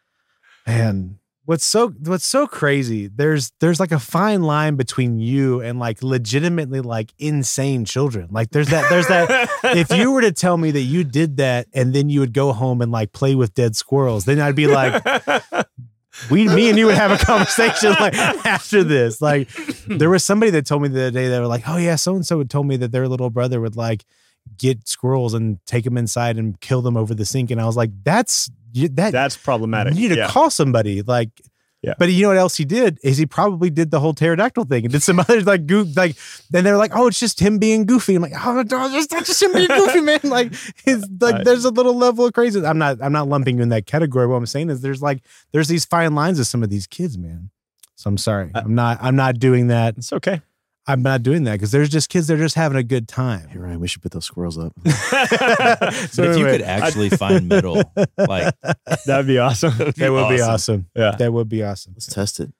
[laughs] man? What's so what's so crazy? There's there's like a fine line between you and like legitimately like insane children. Like there's that there's that. if you were to tell me that you did that and then you would go home and like play with dead squirrels, then I'd be like, [laughs] we, me and you would have a conversation like after this. Like there was somebody that told me the other day they were like, oh yeah, so and so had told me that their little brother would like get squirrels and take them inside and kill them over the sink, and I was like, that's that That's problematic. you need to yeah. call somebody like. Yeah. But you know what else he did is he probably did the whole pterodactyl thing and did some [laughs] other like goof like then they're like oh it's just him being goofy. I'm like oh no it's not just him being goofy man. [laughs] Like it's like there's a little level of crazy. I'm not I'm not lumping you in that category. What I'm saying is there's like there's these fine lines of some of these kids man. So I'm sorry. I- I'm not I'm not doing that. It's okay. I'm not doing that because there's just kids that are just having a good time Hey Ryan, we should put those squirrels up. [laughs] [laughs] So But if you could actually [laughs] find metal, like That'd be awesome. that would be awesome Yeah. that would be awesome Let's test it.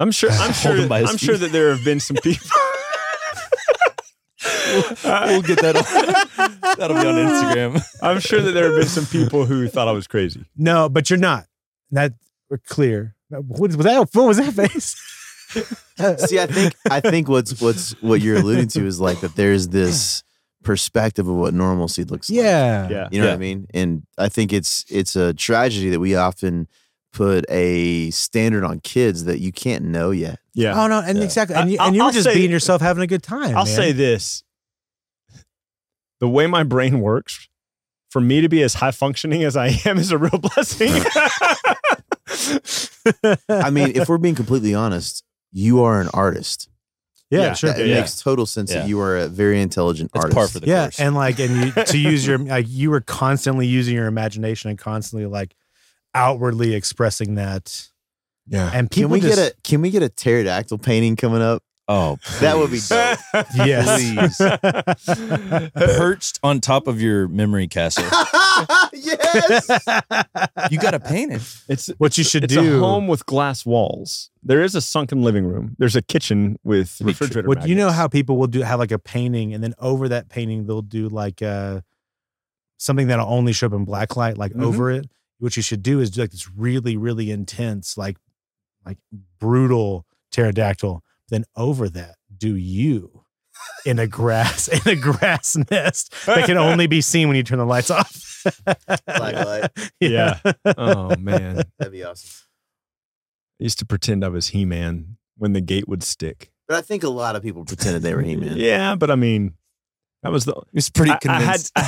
I'm sure. I'm sure. him by his I'm sure that there have been some people. we'll get that. On, that'll be on Instagram. I'm sure that there have been some people who thought I was crazy. no but you're not that we're clear what was that what was that face [laughs] See, I think I think what's what's what you're alluding to is like that there's this perspective of what normalcy looks like. yeah Yeah. You know what I mean? And I think it's it's a tragedy that we often put a standard on kids that you can't know yet. Yeah. Oh no, and Yeah. exactly, and you, I- and you were I'll just say- being yourself, having a good time. I'll man. say this: the way my brain works, for me to be as high functioning as I am, is a real [laughs] blessing. [laughs] I mean, if we're being completely honest, you are an artist. yeah, yeah, sure, That- It Yeah. makes total sense Yeah. that you are a very intelligent It's artist. par for the yeah, course. and like, and you [laughs] to use your like, you were constantly using your imagination and constantly like outwardly expressing that, yeah. and Can we just, get a Can we get a pterodactyl painting coming up? Oh, That would be please. dope. yes, [laughs] perched on top of your memory castle. [laughs] yes. You got to paint it. It's what you should it's do. a home with glass walls. There is a sunken living room. There's a kitchen with refrigerator. What you know how people will do have like a painting, and then over that painting they'll do like uh something that'll only show up in black light, like Mhm. over it. What you should do is do like this really, really intense, like like brutal pterodactyl. Then over that, do you in a grass [laughs] in a grass nest that can only be seen when you turn the lights off. Black light. [laughs] Yeah. oh man, [laughs] That'd be awesome. I used to pretend I was He-Man when the gate would stick. But I think a lot of people pretended they were He Man. Yeah, but I mean, that was the It's pretty I, I had convinced. I